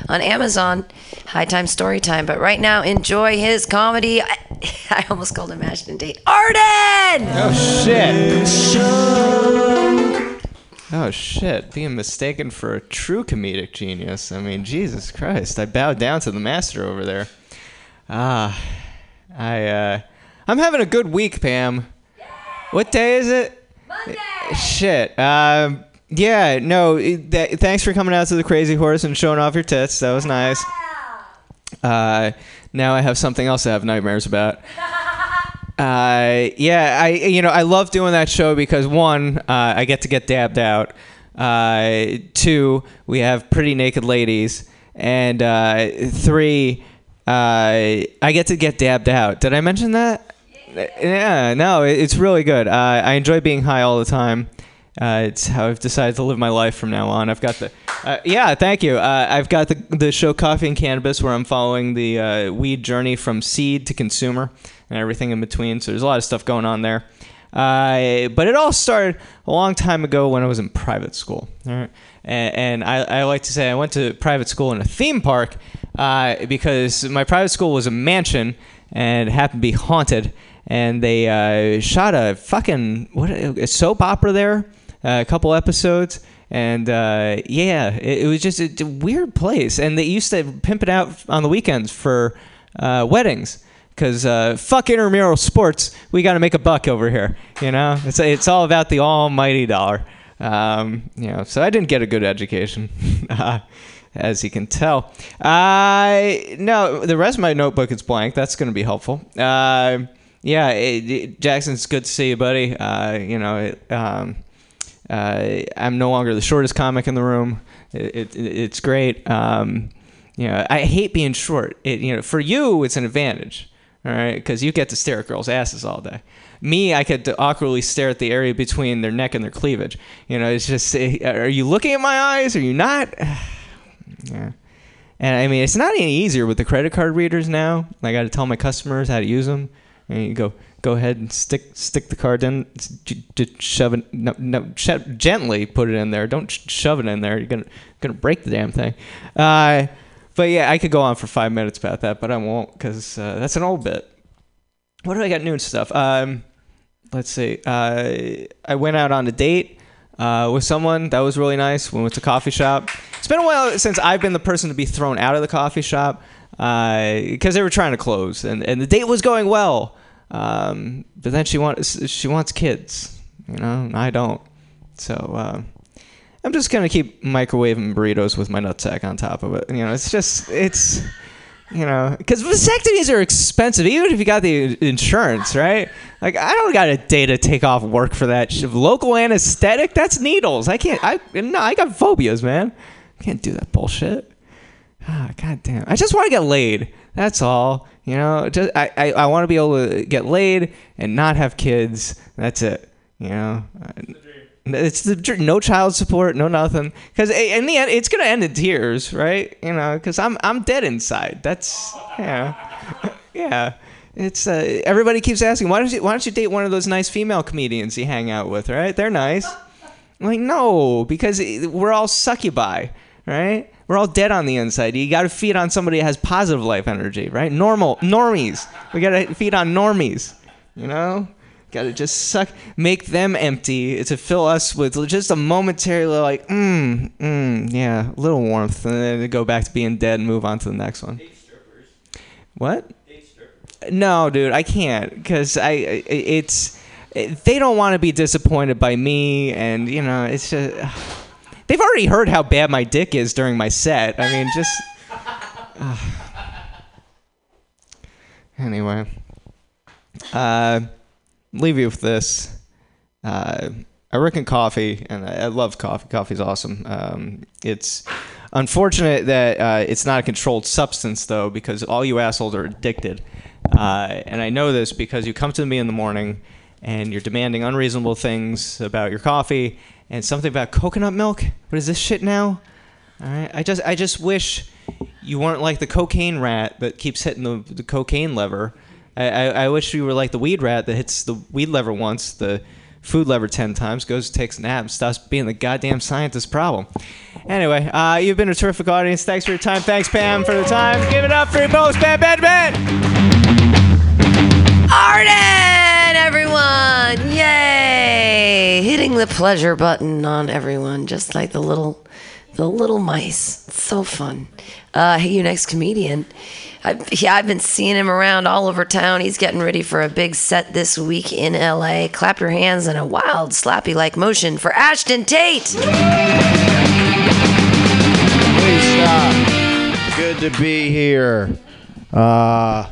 on Amazon. High Time Story Time. But right now, enjoy his comedy. I, I almost called him Ashton Date. Arden! Oh shit. Oh shit, being mistaken for a true comedic genius. I mean, Jesus Christ, I bowed down to the master over there. Ah, I, uh, I'm having a good week, Pam. What day is it? Monday. Shit. Um, yeah, no, th- thanks for coming out to the Crazy Horse and showing off your tits. That was nice. Uh, now I have something else to have nightmares about. Uh, yeah, I you know I love doing that show because one, uh, I get to get dabbed out. Uh, two, we have pretty naked ladies, and uh, three, uh, I get to get dabbed out. Did I mention that? Yeah, no, it's really good. Uh, I enjoy being high all the time. Uh, it's how I've decided to live my life from now on. I've got the, uh, yeah, thank you. Uh, I've got the the show Coffee and Cannabis, where I'm following the uh, weed journey from seed to consumer and everything in between. So there's a lot of stuff going on there. Uh, but it all started a long time ago when I was in private school. And, I, I like to say I went to private school in a theme park uh, because my private school was a mansion and happened to be haunted. And they uh, shot a fucking what a soap opera there, uh, a couple episodes. And uh, yeah, it, it was just a, a weird place. And they used to pimp it out on the weekends for uh, weddings because uh, fuck intramural sports. We got to make a buck over here. You know, it's it's all about the almighty dollar. Um, you know, so I didn't get a good education, uh, as you can tell. I no, the rest of my notebook is blank. That's going to be helpful. Uh, yeah, it, it- good to see you, buddy. Uh, you know, it, um, uh, I'm no longer the shortest comic in the room. It, it, it's great. Um, you know, I hate being short. You know, for you, it's an advantage, all right, because you get to stare at girls' asses all day. Me, I could awkwardly stare at the area between their neck and their cleavage. You know, it's just, eh, are you looking at my eyes? Are you not? yeah. And I mean, it's not any easier with the credit card readers now. I got to tell my customers how to use them. And you go, go ahead and stick stick the card in, j- j- shove it, no, no, gently put it in there. Don't sh- shove it in there. You're gonna gonna break the damn thing. Uh, but yeah, I could go on for five minutes about that, but I won't because uh, that's an old bit. What do I got new and stuff? Um, let's see. Uh, I went out on a date uh, with someone that was really nice. We went to a coffee shop. It's been a while since I've been the person to be thrown out of the coffee shop because they were trying to close, and, and the date was going well. Um, but then she wants she wants kids, you know, and I don't. So uh, I'm just gonna keep microwaving burritos with my nutsack on top of it. You know, it's just it's you know because vasectomies are expensive, even if you got the insurance, right? Like I don't got a day to take off work for that. Local anesthetic, that's needles. I can't. I no, I got phobias, man. I can't do that bullshit. Ah, God damn. I just want to get laid. That's all. You know, just I, I, I want to be able to get laid and not have kids. That's it. You know. It's the, no child support, no nothing. Because in the end, it's gonna end in tears, right? You know, because I'm I'm dead inside. That's yeah, yeah. It's uh, everybody keeps asking why don't you why don't you date one of those nice female comedians you hang out with, right? They're nice. I'm like no, because we're all succubi, right? We're all dead on the inside. You got to feed on somebody that has positive life energy, right? Normal normies. We got to feed on normies. You know, got to just suck, make them empty to fill us with just a momentary like, mm, mm, yeah, a little warmth, and then to go back to being dead and move on to the next one. What? No, dude, I can't because I I- it's they don't want to be disappointed by me, and you know it's just they've already heard how bad my dick is during my set. I mean, just anyway. Uh, leave you with this. Uh, I reckon coffee, and I, I love coffee. Coffee's awesome. Um, it's unfortunate that uh, it's not a controlled substance, though, because all you assholes are addicted. Uh, and I know this because you come to me in the morning and you're demanding unreasonable things about your coffee and something about coconut milk. What is this shit now? All right. I just I just wish you weren't like the cocaine rat that keeps hitting the, the cocaine lever. I, I, I wish we were like the weed rat that hits the weed lever once, the food lever 10 times, goes, takes a nap, stops being the goddamn scientist problem. Anyway, uh, you've been a terrific audience. Thanks for your time. Thanks, Pam, for the time. Give it up for your post, Bam, Bam, Bam. Arden, everyone! Yay! Hitting the pleasure button on everyone, just like the little, the little mice. It's so fun. Uh, hey, you next comedian. I, yeah, I've been seeing him around all over town. He's getting ready for a big set this week in LA. Clap your hands in a wild, slappy like motion for Ashton Tate. Stop. Good to be here. Uh,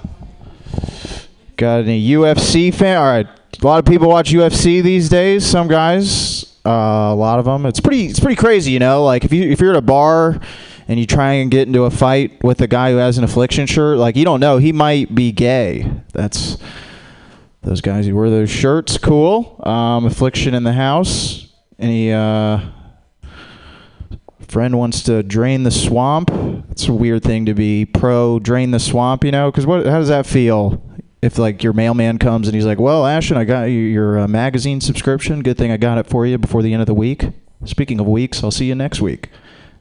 got any UFC fan? All right, a lot of people watch UFC these days. Some guys, uh, a lot of them. It's pretty. It's pretty crazy, you know. Like if you if you're at a bar and you try and get into a fight with a guy who has an affliction shirt, like you don't know, he might be gay. That's those guys who wear those shirts. Cool. Um, affliction in the house. Any uh, friend wants to drain the swamp. It's a weird thing to be pro drain the swamp, you know? Because what? How does that feel? If like your mailman comes and he's like, "Well, Ashton, I got you your uh, magazine subscription. Good thing I got it for you before the end of the week. Speaking of weeks, I'll see you next week."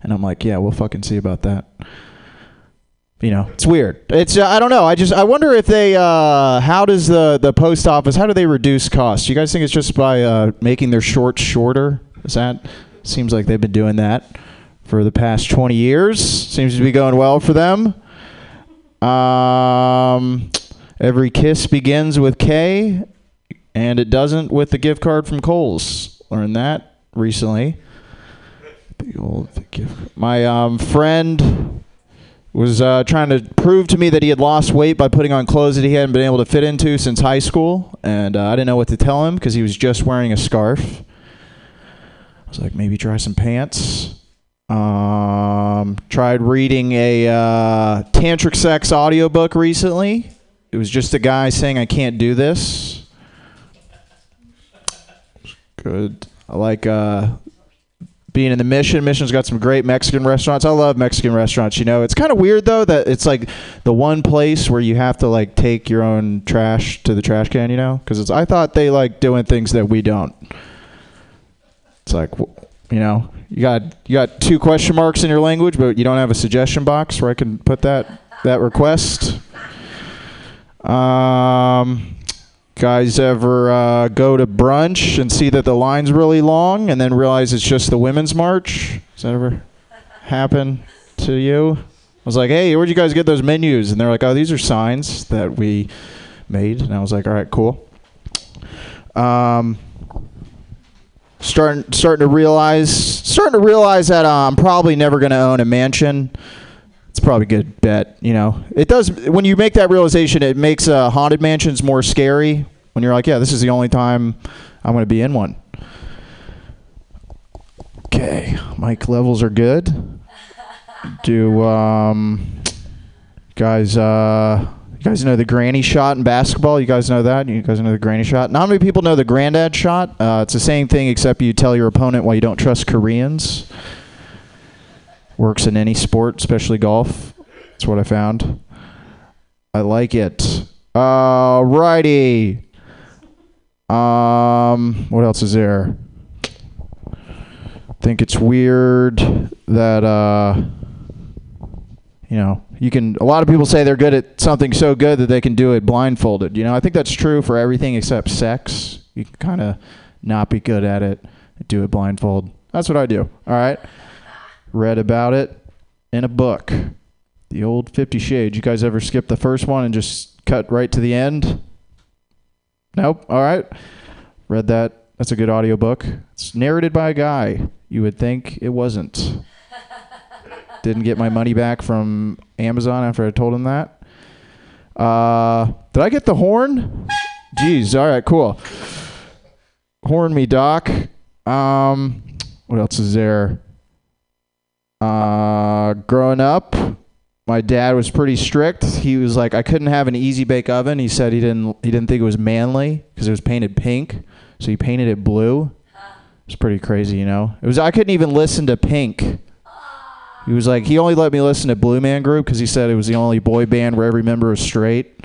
And I'm like, "Yeah, we'll fucking see about that." You know, it's weird. It's uh, I don't know. I just I wonder if they uh, how does the the post office how do they reduce costs? You guys think it's just by uh, making their shorts shorter? Is that seems like they've been doing that for the past 20 years. Seems to be going well for them. Um, every kiss begins with K, and it doesn't with the gift card from Kohl's. Learned that recently. Big old gift. My um, friend was uh, trying to prove to me that he had lost weight by putting on clothes that he hadn't been able to fit into since high school, and uh, I didn't know what to tell him because he was just wearing a scarf. I was like, maybe try some pants. Um, tried reading a uh, tantric sex audiobook recently. It was just a guy saying, I can't do this. Good. I like uh, being in the Mission. Mission's got some great Mexican restaurants. I love Mexican restaurants. You know, it's kind of weird though that it's like the one place where you have to like take your own trash to the trash can. You know, because it's. I thought they like doing things that we don't. It's like, you know, you got you got two question marks in your language, but you don't have a suggestion box where I can put that that request. Um, guys ever uh, go to brunch and see that the line's really long, and then realize it's just the women's march? Does that ever happen to you? I was like, hey, where'd you guys get those menus? And they're like, oh, these are signs that we made. And I was like, all right, cool. Um, starting starting to realize starting to realize that uh, I'm probably never going to own a mansion. It's probably a good bet, you know. It does when you make that realization, it makes uh, haunted mansions more scary. When you're like, yeah, this is the only time I'm going to be in one. Okay, mic levels are good. Do um, guys uh, You guys know the granny shot in basketball? You guys know that? You guys know the granny shot? Not many people know the granddad shot. Uh, it's the same thing, except you tell your opponent why you don't trust Koreans. Works in any sport, especially golf. That's what I found. I like it. Alrighty. Um, what else is there? think it's weird that uh, you know you can. A lot of people say they're good at something so good that they can do it blindfolded. You know, I think that's true for everything except sex. You can kind of not be good at it, do it blindfold. That's what I do. All right. Read about it in a book. The old Fifty Shades. You guys ever skip the first one and just cut right to the end? Nope. All right. Read that. That's a good audiobook. It's narrated by a guy. You would think it wasn't. Didn't get my money back from Amazon after I told him that. Uh, did I get the horn? Jeez. All right. Cool. Horn me, Doc. Um, what else is there? Uh, growing up, my dad was pretty strict. He was like, I couldn't have an easy bake oven. He said he didn't he didn't think it was manly because it was painted pink, so he painted it blue. It's pretty crazy, you know. It was I couldn't even listen to Pink. He was like he only let me listen to Blue Man Group because he said it was the only boy band where every member was straight.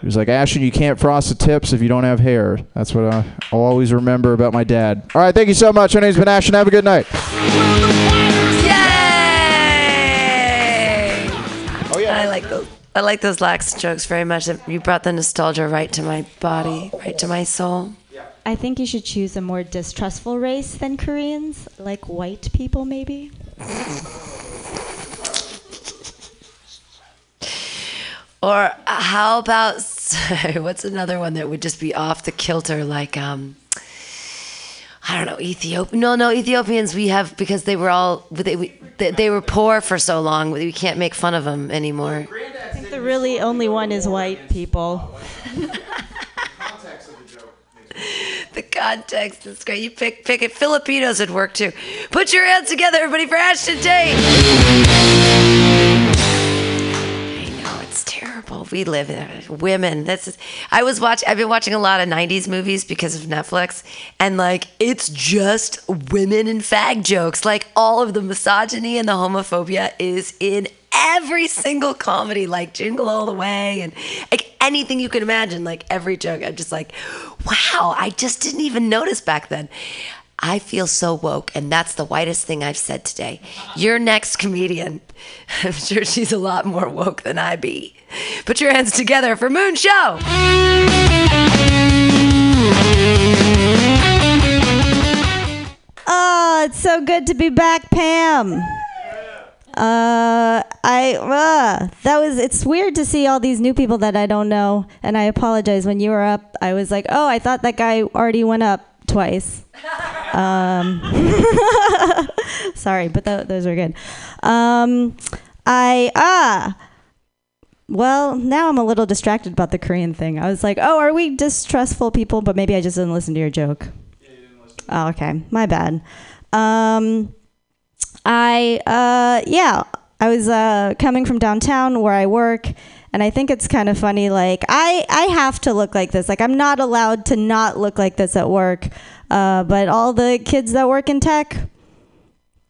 He was like, Ashton, you can't frost the tips if you don't have hair. That's what I, I'll always remember about my dad. All right, thank you so much. My name's been Ashton. Have a good night. I like those lax jokes very much. You brought the nostalgia right to my body, right to my soul. I think you should choose a more distrustful race than Koreans, like white people, maybe. Or how about what's another one that would just be off the kilter, like um, I don't know, Ethiopia. No, no, Ethiopians we have because they were all they we, they, they were poor for so long. We can't make fun of them anymore. I think the really only one is white people. The context is great. You pick pick it. Filipinos would work too. Put your hands together, everybody, for Ashton Tate. Terrible. We live in women. This is. I was watching. I've been watching a lot of '90s movies because of Netflix, and like it's just women and fag jokes. Like all of the misogyny and the homophobia is in every single comedy, like Jingle All the Way, and like anything you can imagine. Like every joke, I'm just like, wow, I just didn't even notice back then. I feel so woke, and that's the whitest thing I've said today. Your next comedian, I'm sure she's a lot more woke than I be. Put your hands together for Moon Show. Oh, it's so good to be back, Pam. Uh, I uh, that was. It's weird to see all these new people that I don't know, and I apologize. When you were up, I was like, oh, I thought that guy already went up twice. Um, sorry, but th- those are good. Um, I ah. Well, now I'm a little distracted about the Korean thing. I was like, oh, are we distrustful people? But maybe I just didn't listen to your joke. Oh, okay. My bad. Um, I, uh, yeah, I was uh, coming from downtown where I work, and I think it's kind of funny. Like, I, I have to look like this. Like, I'm not allowed to not look like this at work. Uh, but all the kids that work in tech,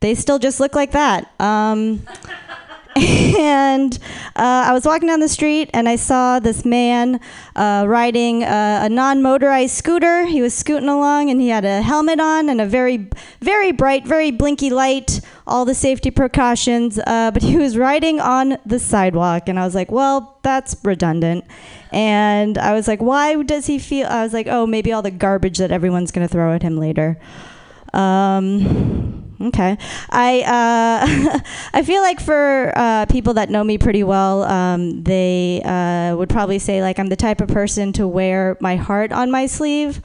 they still just look like that. Um, and uh, I was walking down the street and I saw this man uh, riding a, a non motorized scooter. He was scooting along and he had a helmet on and a very, very bright, very blinky light, all the safety precautions. Uh, but he was riding on the sidewalk. And I was like, well, that's redundant. And I was like, why does he feel? I was like, oh, maybe all the garbage that everyone's going to throw at him later. Um, okay. I uh, I feel like for uh, people that know me pretty well, um, they uh, would probably say like I'm the type of person to wear my heart on my sleeve.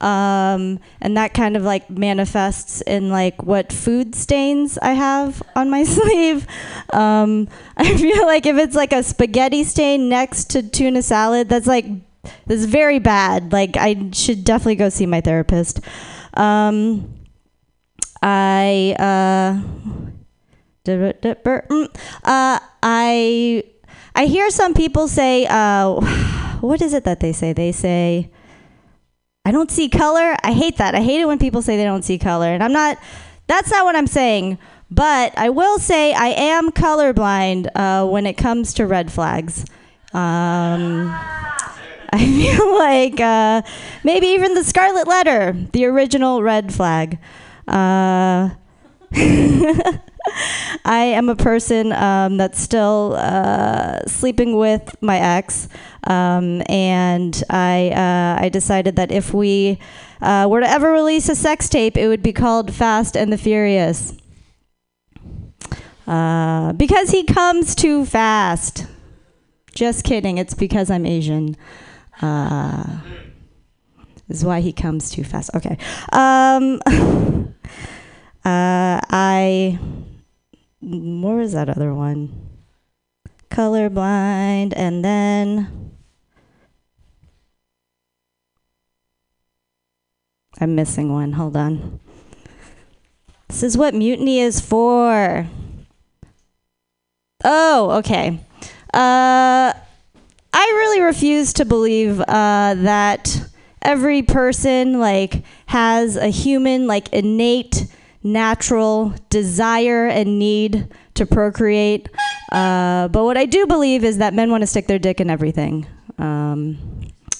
Um, and that kind of like manifests in like what food stains I have on my sleeve. Um, I feel like if it's like a spaghetti stain next to tuna salad, that's like that's very bad. Like I should definitely go see my therapist. Um, I uh, uh, I I hear some people say, uh, what is it that they say? They say, I don't see color. I hate that. I hate it when people say they don't see color. And I'm not, that's not what I'm saying. But I will say I am colorblind uh, when it comes to red flags. Um, I feel like uh, maybe even the Scarlet Letter, the original red flag. Uh, I am a person um, that's still uh, sleeping with my ex, um, and I uh, I decided that if we uh, were to ever release a sex tape, it would be called Fast and the Furious. Uh, because he comes too fast. Just kidding. It's because I'm Asian. Is why he comes too fast. Okay. Um, uh, I. What was that other one? Colorblind, and then. I'm missing one. Hold on. This is what mutiny is for. Oh, okay. Uh, I really refuse to believe uh, that every person like has a human like innate natural desire and need to procreate. Uh, but what I do believe is that men want to stick their dick in everything. Um,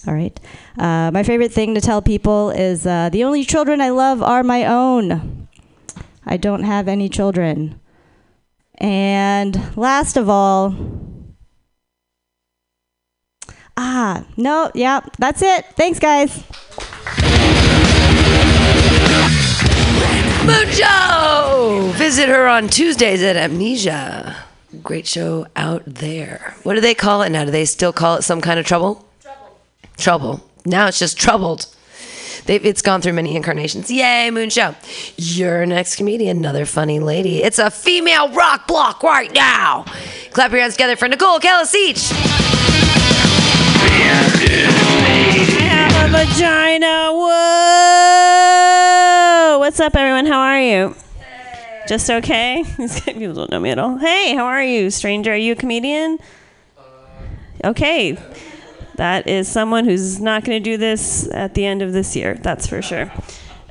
all right. Uh, my favorite thing to tell people is uh, the only children I love are my own. I don't have any children. And last of all, ah, no, yeah, that's it. Thanks, guys. Mujo! Visit her on Tuesdays at Amnesia. Great show out there. What do they call it now? Do they still call it some kind of trouble? Trouble. Trouble. Now it's just troubled. They've, it's gone through many incarnations. Yay, Moon Show. Your next comedian, another funny lady. It's a female rock block right now. Clap your hands together for Nicole Kalasic. Have a vagina. Whoa! What's up, everyone? How are you? Just okay? People don't know me at all. Hey, how are you, stranger? Are you a comedian? Okay. That is someone who's not going to do this at the end of this year. That's for sure.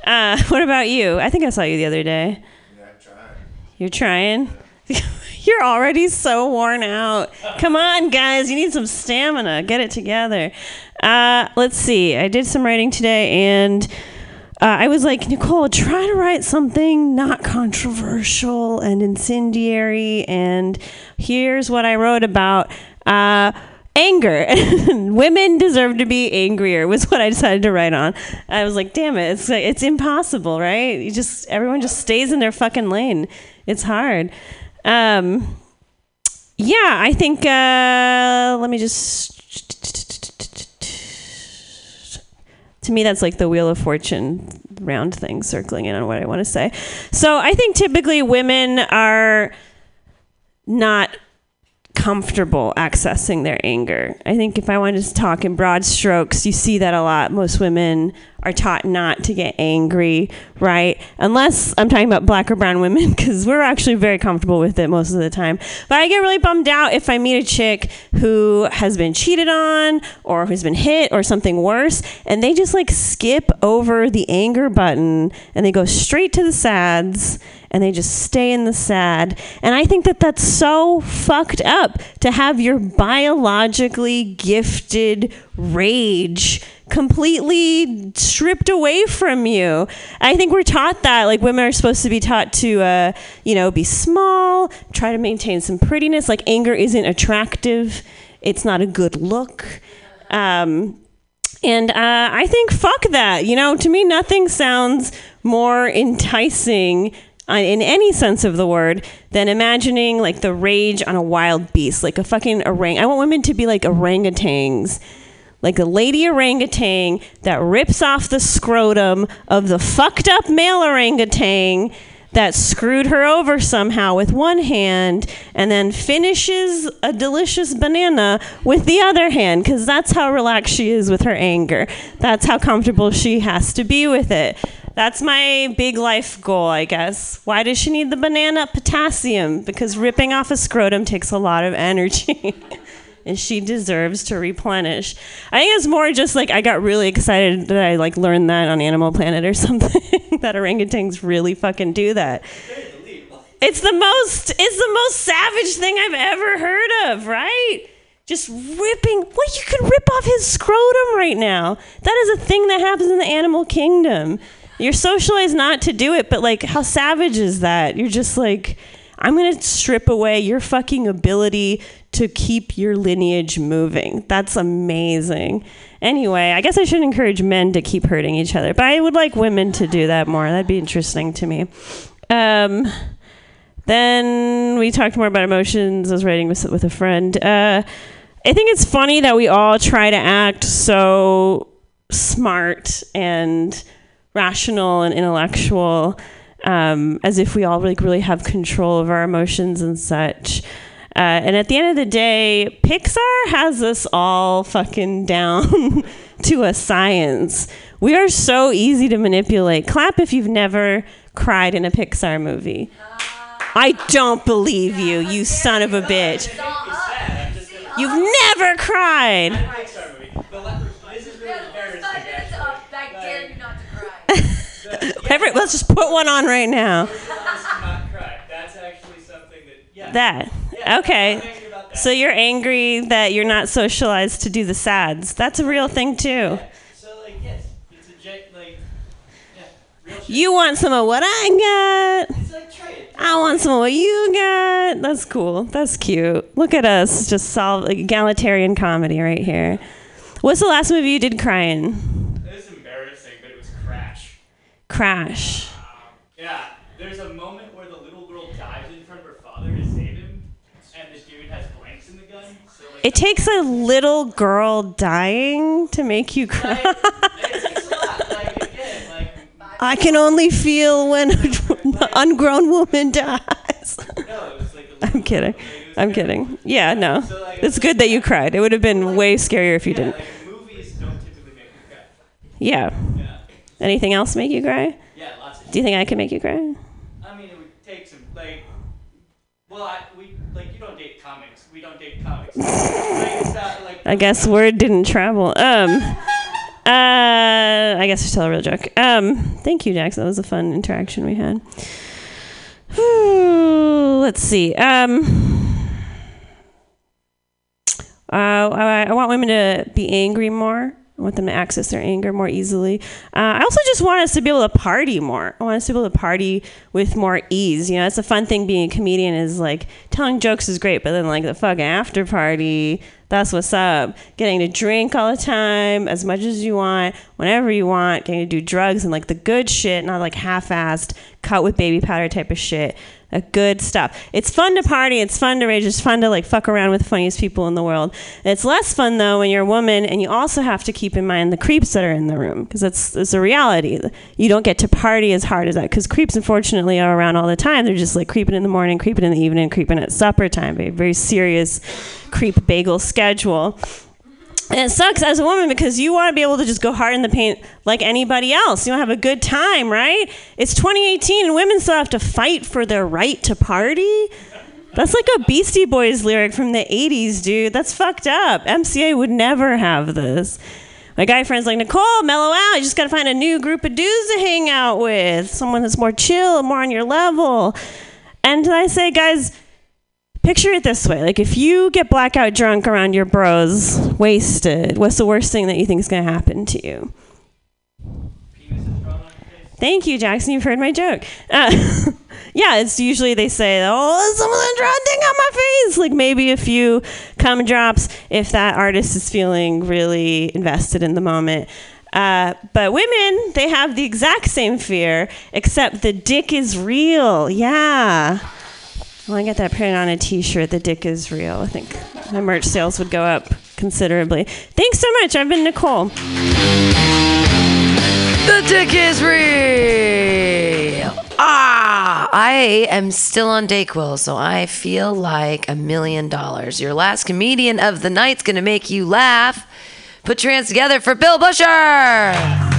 Uh, what about you? I think I saw you the other day. You're trying? You're already so worn out. Come on, guys. You need some stamina. Get it together. Uh, let's see. I did some writing today and. Uh, I was like, Nicole, try to write something not controversial and incendiary. And here's what I wrote about uh, anger. Women deserve to be angrier, was what I decided to write on. I was like, damn it, it's, like, it's impossible, right? You just, everyone just stays in their fucking lane. It's hard. Um, yeah, I think, uh, let me just to me that's like the wheel of fortune round thing circling in on what i want to say. So i think typically women are not comfortable accessing their anger. I think if i wanted to talk in broad strokes you see that a lot. Most women are taught not to get angry right unless i'm talking about black or brown women because we're actually very comfortable with it most of the time but i get really bummed out if i meet a chick who has been cheated on or who's been hit or something worse and they just like skip over the anger button and they go straight to the sads and they just stay in the sad. And I think that that's so fucked up to have your biologically gifted rage completely stripped away from you. I think we're taught that like women are supposed to be taught to uh, you know, be small, try to maintain some prettiness, like anger isn't attractive. It's not a good look. Um, and uh, I think fuck that. You know, to me, nothing sounds more enticing uh, in any sense of the word than imagining like the rage on a wild beast, like a fucking orang. I want women to be like orangutans. Like a lady orangutan that rips off the scrotum of the fucked up male orangutan that screwed her over somehow with one hand and then finishes a delicious banana with the other hand because that's how relaxed she is with her anger. That's how comfortable she has to be with it. That's my big life goal, I guess. Why does she need the banana? Potassium, because ripping off a scrotum takes a lot of energy. and she deserves to replenish. I think it's more just like I got really excited that I like learned that on Animal Planet or something that orangutans really fucking do that. It's the most it's the most savage thing I've ever heard of, right? Just ripping what you could rip off his scrotum right now. That is a thing that happens in the animal kingdom. You're socialized not to do it, but like how savage is that? You're just like I'm going to strip away your fucking ability to keep your lineage moving. That's amazing. Anyway, I guess I should encourage men to keep hurting each other, but I would like women to do that more. That'd be interesting to me. Um, then we talked more about emotions. I was writing with, with a friend. Uh, I think it's funny that we all try to act so smart and rational and intellectual, um, as if we all like really have control of our emotions and such. Uh, and at the end of the day, Pixar has us all fucking down to a science. We are so easy to manipulate. Clap if you've never cried in a Pixar movie. I don't believe you, you son of a bitch. You've never cried. Every, let's just put one on right now. That. Okay. So you're angry that you're not socialized to do the sads. That's a real thing too. You want some of what I got. I want some of what you got. That's cool. That's cute. Look at us, just solve like, egalitarian comedy right here. What's the last movie you did cry in? It was embarrassing, but it was Crash. Crash. Um, yeah, there's a moment where the little girl dives in front of her father to save him, and the dude has blanks in the gun. So like, It takes a little girl dying to make you cry. I can only feel when an ungrown woman dies. I'm kidding. I'm kidding. Yeah, no. It's good that you cried. It would have been way scarier if you didn't. Yeah. Anything else make you cry? Yeah, lots Do you think I can make you cry? I mean, it would take some like. Well, I, we like you don't date comics. We don't date comics. like, it's not, like, I guess word didn't travel. Um, uh, I guess I tell a real joke. Um, thank you, Jackson. That was a fun interaction we had. Let's see. Um, uh, I, I want women to be angry more. I want them to access their anger more easily. Uh, I also just want us to be able to party more. I want us to be able to party with more ease. You know, it's a fun thing being a comedian is like telling jokes is great, but then like the fucking after party, that's what's up. Getting to drink all the time, as much as you want, whenever you want, getting to do drugs and like the good shit, not like half-assed, cut with baby powder type of shit. The good stuff. It's fun to party. It's fun to rage. It's fun to like fuck around with the funniest people in the world. It's less fun though when you're a woman and you also have to keep in mind the creeps that are in the room because it's it's a reality. You don't get to party as hard as that because creeps unfortunately are around all the time. They're just like creeping in the morning, creeping in the evening, creeping at supper time. A very serious creep bagel schedule. And it sucks as a woman because you want to be able to just go hard in the paint like anybody else. You want to have a good time, right? It's 2018 and women still have to fight for their right to party. That's like a Beastie Boys lyric from the 80s, dude. That's fucked up. MCA would never have this. My guy friend's like, Nicole, mellow out. You just got to find a new group of dudes to hang out with. Someone that's more chill, more on your level. And I say, guys, picture it this way. Like if you get blackout drunk around your bros wasted what's the worst thing that you think is going to happen to you? Thank you jackson. You've heard my joke. Uh, yeah it's usually they say oh someone draw a ding on my face. Like maybe a few cum drops if that artist is feeling really invested in the moment. Uh, but women, they have the exact same fear, except the dick is real. Yeah. Well, I get that printed on a T-shirt. The dick is real. I think my merch sales would go up considerably. Thanks so much. I've been Nicole. The dick is real. Ah, I am still on Dayquil, so I feel like a million dollars. Your last comedian of the night's gonna make you laugh. Put your hands together for Bill Busher.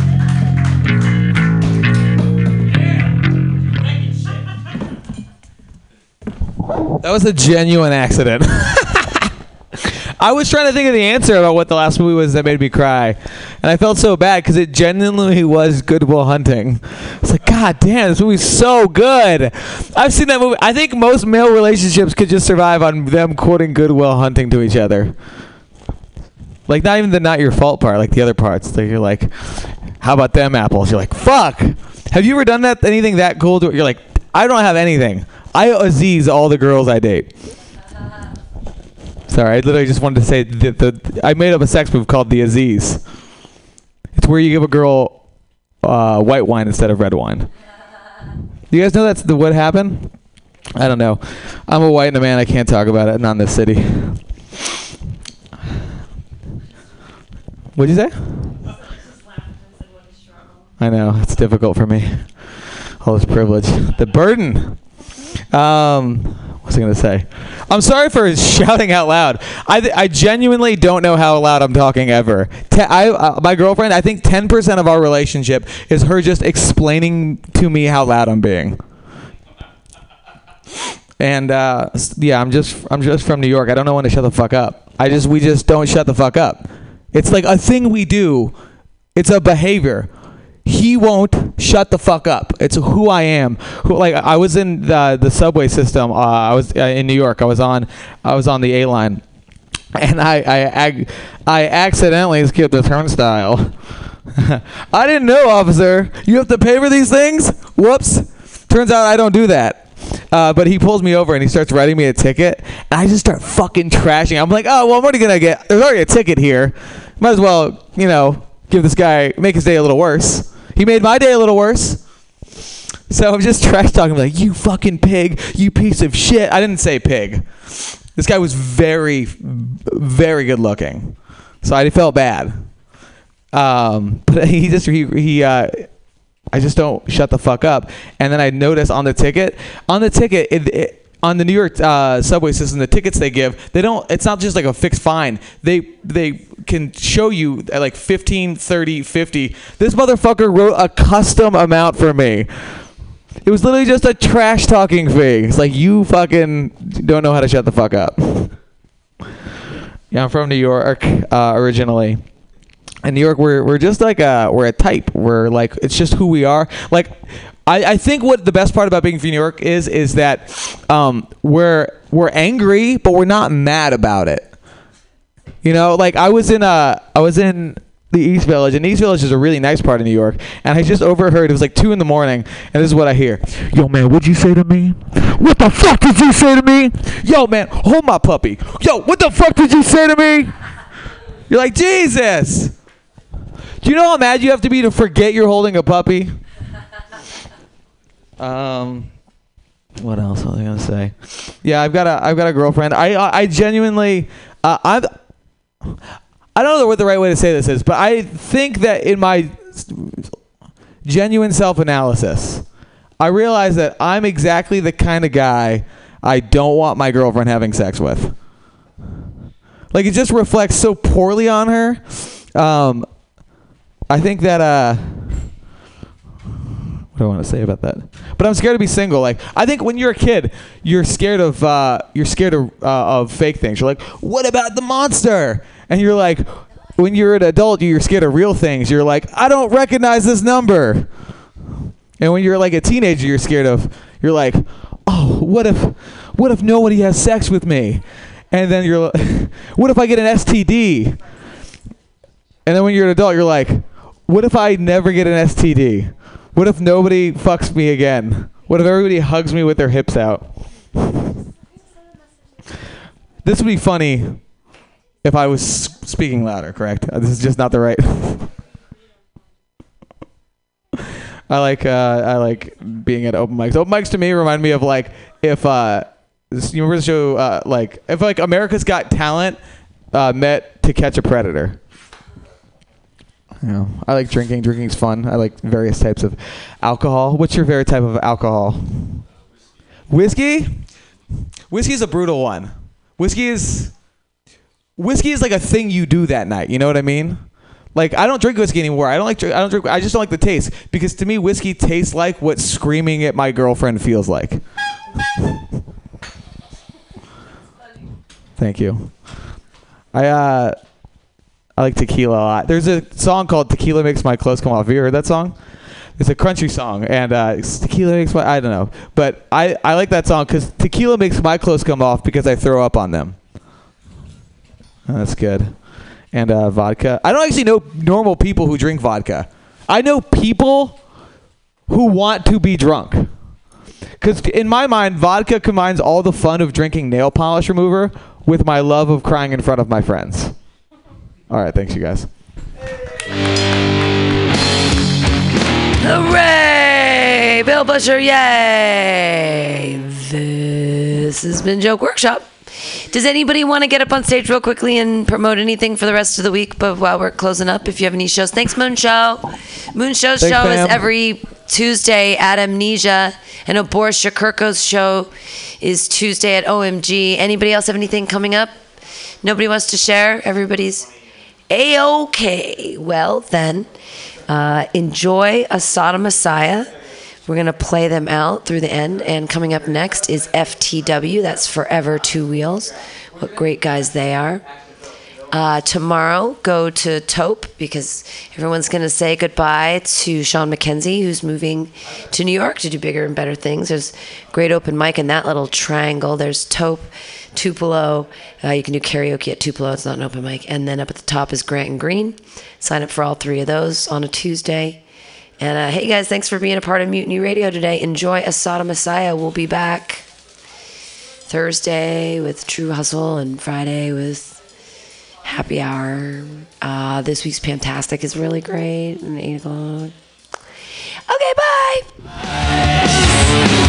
That was a genuine accident. I was trying to think of the answer about what the last movie was that made me cry, and I felt so bad because it genuinely was Good Will Hunting. It's like, God damn, this movie's so good. I've seen that movie. I think most male relationships could just survive on them quoting Good Will Hunting to each other. Like not even the not your fault part, like the other parts. Like you're like, how about them apples? You're like, fuck. Have you ever done that? Anything that cool? To, you're like, I don't have anything. I Aziz all the girls I date. Sorry, I literally just wanted to say that the I made up a sex move called the Aziz. It's where you give a girl uh, white wine instead of red wine. Do you guys know that's the what happened? I don't know. I'm a white and a man. I can't talk about it. Not in this city. What'd you say? I know it's difficult for me. All this privilege, the burden. Um, what was I gonna say? I'm sorry for shouting out loud. I th- I genuinely don't know how loud I'm talking ever. Te- I uh, my girlfriend. I think 10% of our relationship is her just explaining to me how loud I'm being. And uh, yeah, I'm just I'm just from New York. I don't know when to shut the fuck up. I just we just don't shut the fuck up. It's like a thing we do. It's a behavior. He won't shut the fuck up. It's who I am. Who like I was in the the subway system. Uh, I was uh, in New York. I was on I was on the A line, and I I I accidentally skipped the turnstile. I didn't know, officer. You have to pay for these things. Whoops. Turns out I don't do that. Uh, but he pulls me over and he starts writing me a ticket, and I just start fucking trashing. I'm like, oh well, I'm already gonna get. There's already a ticket here. Might as well, you know, give this guy make his day a little worse. He made my day a little worse. So I'm just trash talking like you fucking pig, you piece of shit. I didn't say pig. This guy was very, very good looking, so I felt bad. Um, but he just he he uh, I just don't shut the fuck up. And then I notice on the ticket, on the ticket, it, it, on the New York uh, subway system, the tickets they give, they don't. It's not just like a fixed fine. They they can show you at like 15, 30, 50. This motherfucker wrote a custom amount for me. It was literally just a trash talking fee. It's like you fucking don't know how to shut the fuck up. Yeah, I'm from New York uh, originally. In New York, we're we're just like a we're a type. We're like it's just who we are. Like I, I think what the best part about being from New York is is that um, we're we're angry, but we're not mad about it. You know, like I was in uh I was in the East Village, and East Village is a really nice part of New York. And I just overheard it was like two in the morning, and this is what I hear: Yo, man, what'd you say to me? What the fuck did you say to me? Yo, man, hold my puppy. Yo, what the fuck did you say to me? You're like Jesus. Do you know how mad you have to be to forget you're holding a puppy? Um, what else was I gonna say? Yeah, I've got a I've got a girlfriend. I I, I genuinely uh, I I don't know what the right way to say this is, but I think that in my genuine self analysis, I realize that I'm exactly the kind of guy I don't want my girlfriend having sex with. Like it just reflects so poorly on her. Um, I think that uh what do I want to say about that? But I'm scared to be single. Like I think when you're a kid, you're scared of uh, you're scared of uh, of fake things. You're like, what about the monster? And you're like, when you're an adult, you're scared of real things. You're like, I don't recognize this number. And when you're like a teenager, you're scared of. You're like, oh, what if, what if nobody has sex with me? And then you're, like, what if I get an STD? And then when you're an adult, you're like, what if I never get an STD? What if nobody fucks me again? What if everybody hugs me with their hips out? This would be funny if I was speaking louder, correct? Uh, This is just not the right. I like uh, I like being at open mics. Open mics to me remind me of like if uh, you remember the show uh, like if like America's Got Talent uh, met to catch a predator. You know, I like drinking. Drinking's fun. I like various types of alcohol. What's your favorite type of alcohol? Whiskey. Whiskey is a brutal one. Whiskey is whiskey is like a thing you do that night. You know what I mean? Like I don't drink whiskey anymore. I don't like. I don't drink. I just don't like the taste because to me whiskey tastes like what screaming at my girlfriend feels like. Thank you. I uh, I like tequila a lot. There's a song called "Tequila Makes My Clothes Come Off." Have you heard that song? It's a country song, and uh, tequila makes my I don't know, but I I like that song because tequila makes my clothes come off because I throw up on them. Oh, that's good. And uh, vodka. I don't actually know normal people who drink vodka. I know people who want to be drunk. Because in my mind, vodka combines all the fun of drinking nail polish remover with my love of crying in front of my friends. All right, thanks, you guys. Hooray! Bill Busher, yay! This has been Joke Workshop. Does anybody want to get up on stage real quickly and promote anything for the rest of the week? But while we're closing up, if you have any shows, thanks Moon Show. Moon Show's Thanks, show fam. is every Tuesday at Amnesia, and Boris Shakurko's show is Tuesday at OMG. Anybody else have anything coming up? Nobody wants to share. Everybody's a okay. Well then, uh, enjoy Asada Messiah. We're gonna play them out through the end, and coming up next is FTW. That's Forever Two Wheels. What great guys they are. Uh, tomorrow, go to Taupe because everyone's going to say goodbye to Sean McKenzie, who's moving to New York to do bigger and better things. There's great open mic in that little triangle. There's Taupe, Tupelo. Uh, you can do karaoke at Tupelo. It's not an open mic. And then up at the top is Grant and Green. Sign up for all three of those on a Tuesday. And uh, hey, guys, thanks for being a part of Mutiny Radio today. Enjoy Asada Messiah. We'll be back Thursday with True Hustle and Friday with Happy Hour. Uh, this week's Pamtastic is really great. And 8 o'clock. Okay, bye. Tired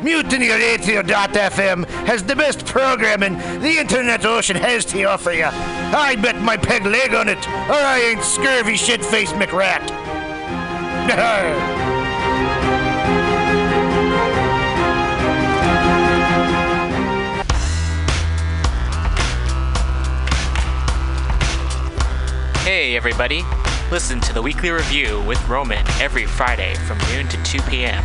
MutinyRadio.fm has the best programming the internet ocean has to offer you. I bet my peg leg on it, or I ain't scurvy shit faced McRat. Hey, everybody. Listen to the weekly review with Roman every Friday from noon to 2 p.m.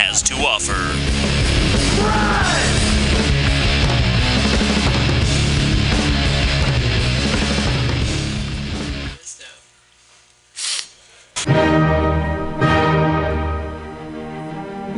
has to offer.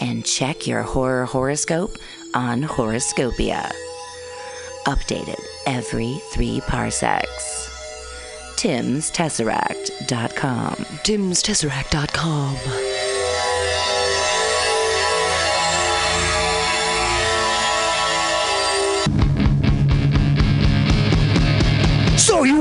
And check your horror horoscope on Horoscopia. Updated every three parsecs. TimsTesseract.com. TimsTesseract.com. So you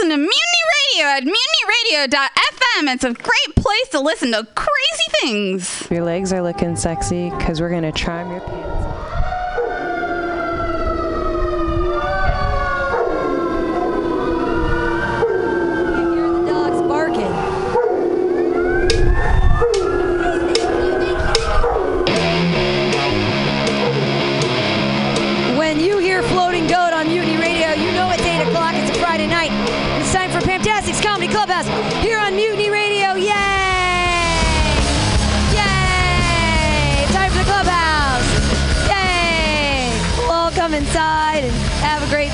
Listen to Mutiny Radio at mutinyradio.fm. It's a great place to listen to crazy things. Your legs are looking sexy because we're going to charm your pants.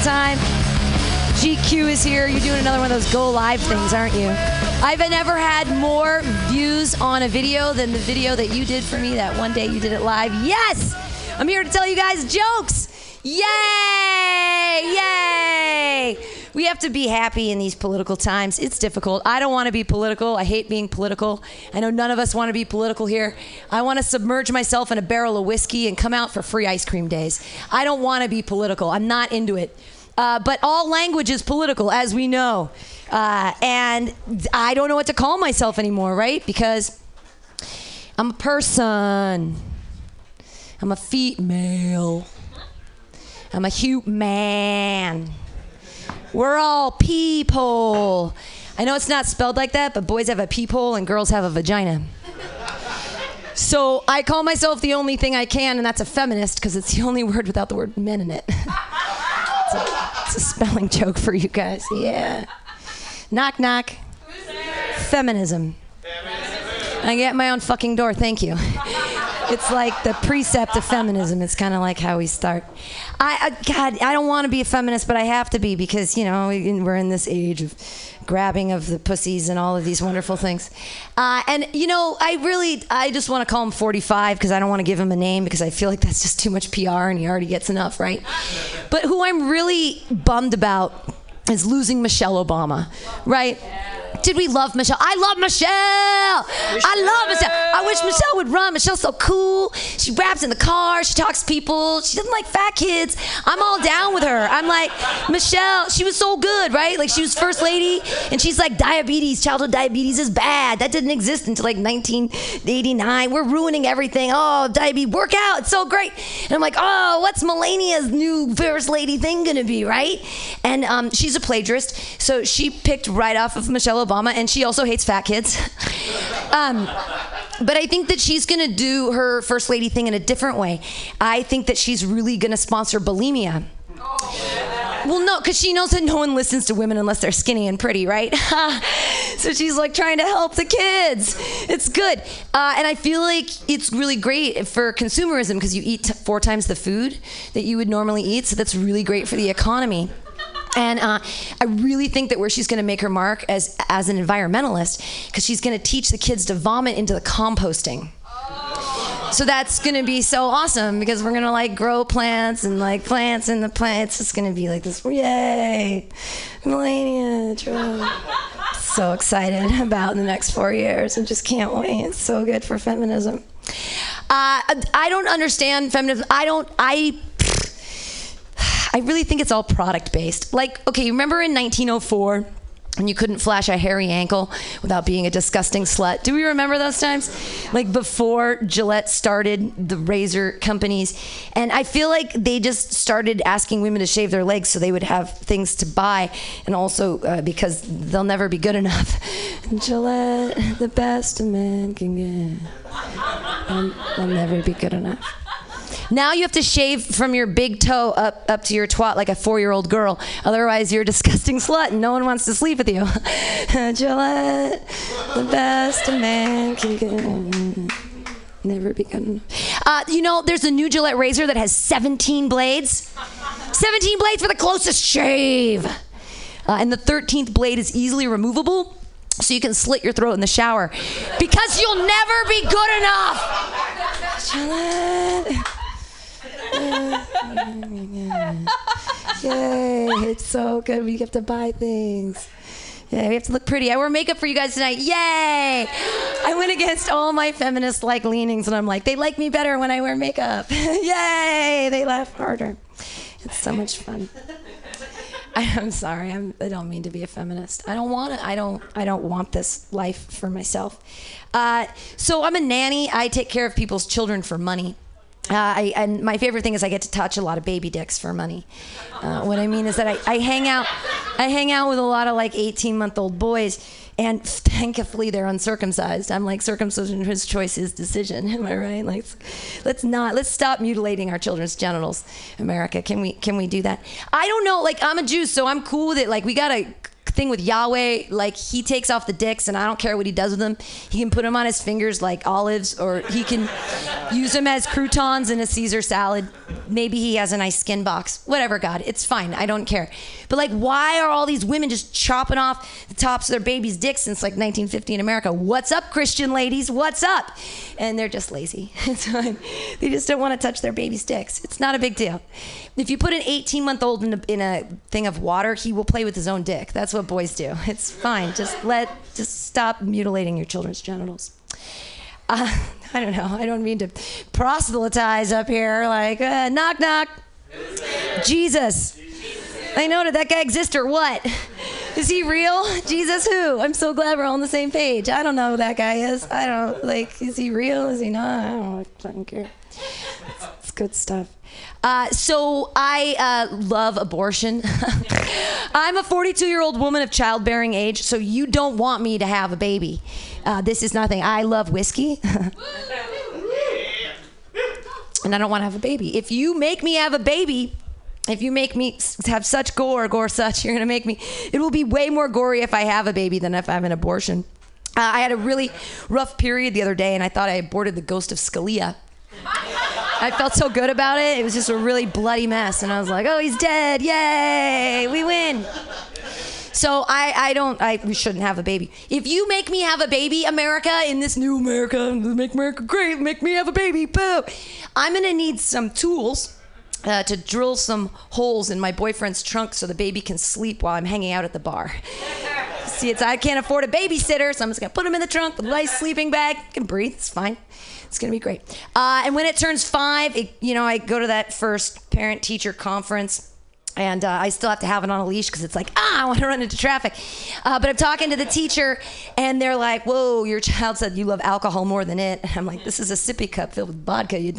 Time. GQ is here. You're doing another one of those go live things, aren't you? I've never had more views on a video than the video that you did for me that one day you did it live. Yes! I'm here to tell you guys jokes. Yay! Yay! We have to be happy in these political times. It's difficult. I don't want to be political. I hate being political. I know none of us want to be political here. I want to submerge myself in a barrel of whiskey and come out for free ice cream days. I don't want to be political. I'm not into it. Uh, but all language is political, as we know. Uh, and I don't know what to call myself anymore, right? Because I'm a person. I'm a female. I'm a human. We're all people. I know it's not spelled like that, but boys have a peephole and girls have a vagina. So I call myself the only thing I can, and that's a feminist because it's the only word without the word men in it. So- It's a spelling joke for you guys. Yeah. Knock knock. Feminism. I get my own fucking door. Thank you. It's like the precept of feminism. It's kind of like how we start. I, I God, I don't want to be a feminist, but I have to be because you know we're in this age of grabbing of the pussies and all of these wonderful things. Uh, and you know, I really, I just want to call him 45 because I don't want to give him a name because I feel like that's just too much PR and he already gets enough, right? But who I'm really bummed about is losing Michelle Obama, right? Did we love Michelle? I love Michelle. I love Michelle. I wish Michelle would run. Michelle's so cool. She raps in the car. She talks to people. She doesn't like fat kids. I'm all down with her. I'm like, Michelle, she was so good, right? Like she was first lady and she's like diabetes, childhood diabetes is bad. That didn't exist until like 1989. We're ruining everything. Oh, diabetes, work out. It's so great. And I'm like, oh, what's Melania's new first lady thing gonna be, right? And um, she's a plagiarist, so she picked right off of Michelle Obama, and she also hates fat kids. um, but I think that she's gonna do her first lady thing in a different way. I think that she's really gonna sponsor bulimia. Well, no, because she knows that no one listens to women unless they're skinny and pretty, right? so she's like trying to help the kids. It's good. Uh, and I feel like it's really great for consumerism because you eat t- four times the food that you would normally eat. So that's really great for the economy. And uh, I really think that where she's going to make her mark as as an environmentalist, because she's going to teach the kids to vomit into the composting. So that's gonna be so awesome because we're gonna like grow plants and like plants in the plants. It's gonna be like this. Yay, Melania! Trump. So excited about the next four years. I just can't wait. It's so good for feminism. Uh, I don't understand feminism. I don't. I. I really think it's all product based. Like, okay, you remember in 1904 when you couldn't flash a hairy ankle without being a disgusting slut? Do we remember those times? Like before Gillette started the razor companies. And I feel like they just started asking women to shave their legs so they would have things to buy. And also uh, because they'll never be good enough. Gillette, the best a man can get. They'll never be good enough. Now you have to shave from your big toe up up to your twat like a four year old girl. Otherwise, you're a disgusting slut and no one wants to sleep with you. Gillette, the best a man can get. Never be good enough. Uh, you know, there's a new Gillette razor that has 17 blades. 17 blades for the closest shave. Uh, and the 13th blade is easily removable. So you can slit your throat in the shower because you'll never be good enough. Yay, it's so good. We have to buy things. Yeah, we have to look pretty. I wear makeup for you guys tonight. Yay! I went against all my feminist like leanings, and I'm like, they like me better when I wear makeup. Yay! They laugh harder. It's so much fun. I, I'm sorry. I'm, I don't mean to be a feminist. I don't want it. I don't. I don't want this life for myself. Uh, so I'm a nanny. I take care of people's children for money. Uh, I, and my favorite thing is I get to touch a lot of baby dicks for money. Uh, what I mean is that I, I hang out, I hang out with a lot of like 18 month old boys, and thankfully they're uncircumcised. I'm like circumcision is choice, his decision. Am I right? Like, let's not let's stop mutilating our children's genitals. America, can we can we do that? I don't know. Like I'm a Jew, so I'm cool with it. Like we got a thing with Yahweh, like he takes off the dicks and I don't care what he does with them. He can put them on his fingers like olives or he can use them as croutons in a Caesar salad. Maybe he has a nice skin box. Whatever, God, it's fine. I don't care. But like, why are all these women just chopping off the tops of their babies' dicks since like 1950 in America? What's up, Christian ladies? What's up? And they're just lazy. It's. They just don't want to touch their baby's dicks. It's not a big deal. If you put an 18 month old in a, in a thing of water, he will play with his own dick. That's what boys do. It's fine. Just let, just stop mutilating your children's genitals. Uh, I don't know. I don't mean to proselytize up here. Like, uh, knock, knock. Jesus. I know. Did that guy exist or what? Is he real? Jesus who? I'm so glad we're all on the same page. I don't know who that guy is. I don't, like, is he real? Is he not? I don't, I fucking care. It's, it's good stuff. Uh, so I uh, love abortion. I'm a 42 year old woman of childbearing age, so you don't want me to have a baby. Uh, this is nothing. I love whiskey. and I don't want to have a baby. If you make me have a baby, if you make me have such gore, gore such, you're gonna make me. It will be way more gory if I have a baby than if I have an abortion. Uh, I had a really rough period the other day, and I thought I aborted the ghost of Scalia. I felt so good about it. It was just a really bloody mess, and I was like, "Oh, he's dead! Yay, we win!" So I, I don't, I we shouldn't have a baby. If you make me have a baby, America, in this new America, make America great, make me have a baby, boo! I'm gonna need some tools. Uh, to drill some holes in my boyfriend's trunk so the baby can sleep while I'm hanging out at the bar. See, it's I can't afford a babysitter, so I'm just gonna put him in the trunk with a nice sleeping bag. He can breathe. It's fine. It's gonna be great. Uh, and when it turns five, it, you know, I go to that first parent-teacher conference. And uh, I still have to have it on a leash because it's like, ah, I want to run into traffic. Uh, but I'm talking to the teacher, and they're like, whoa, your child said you love alcohol more than it. And I'm like, this is a sippy cup filled with vodka. You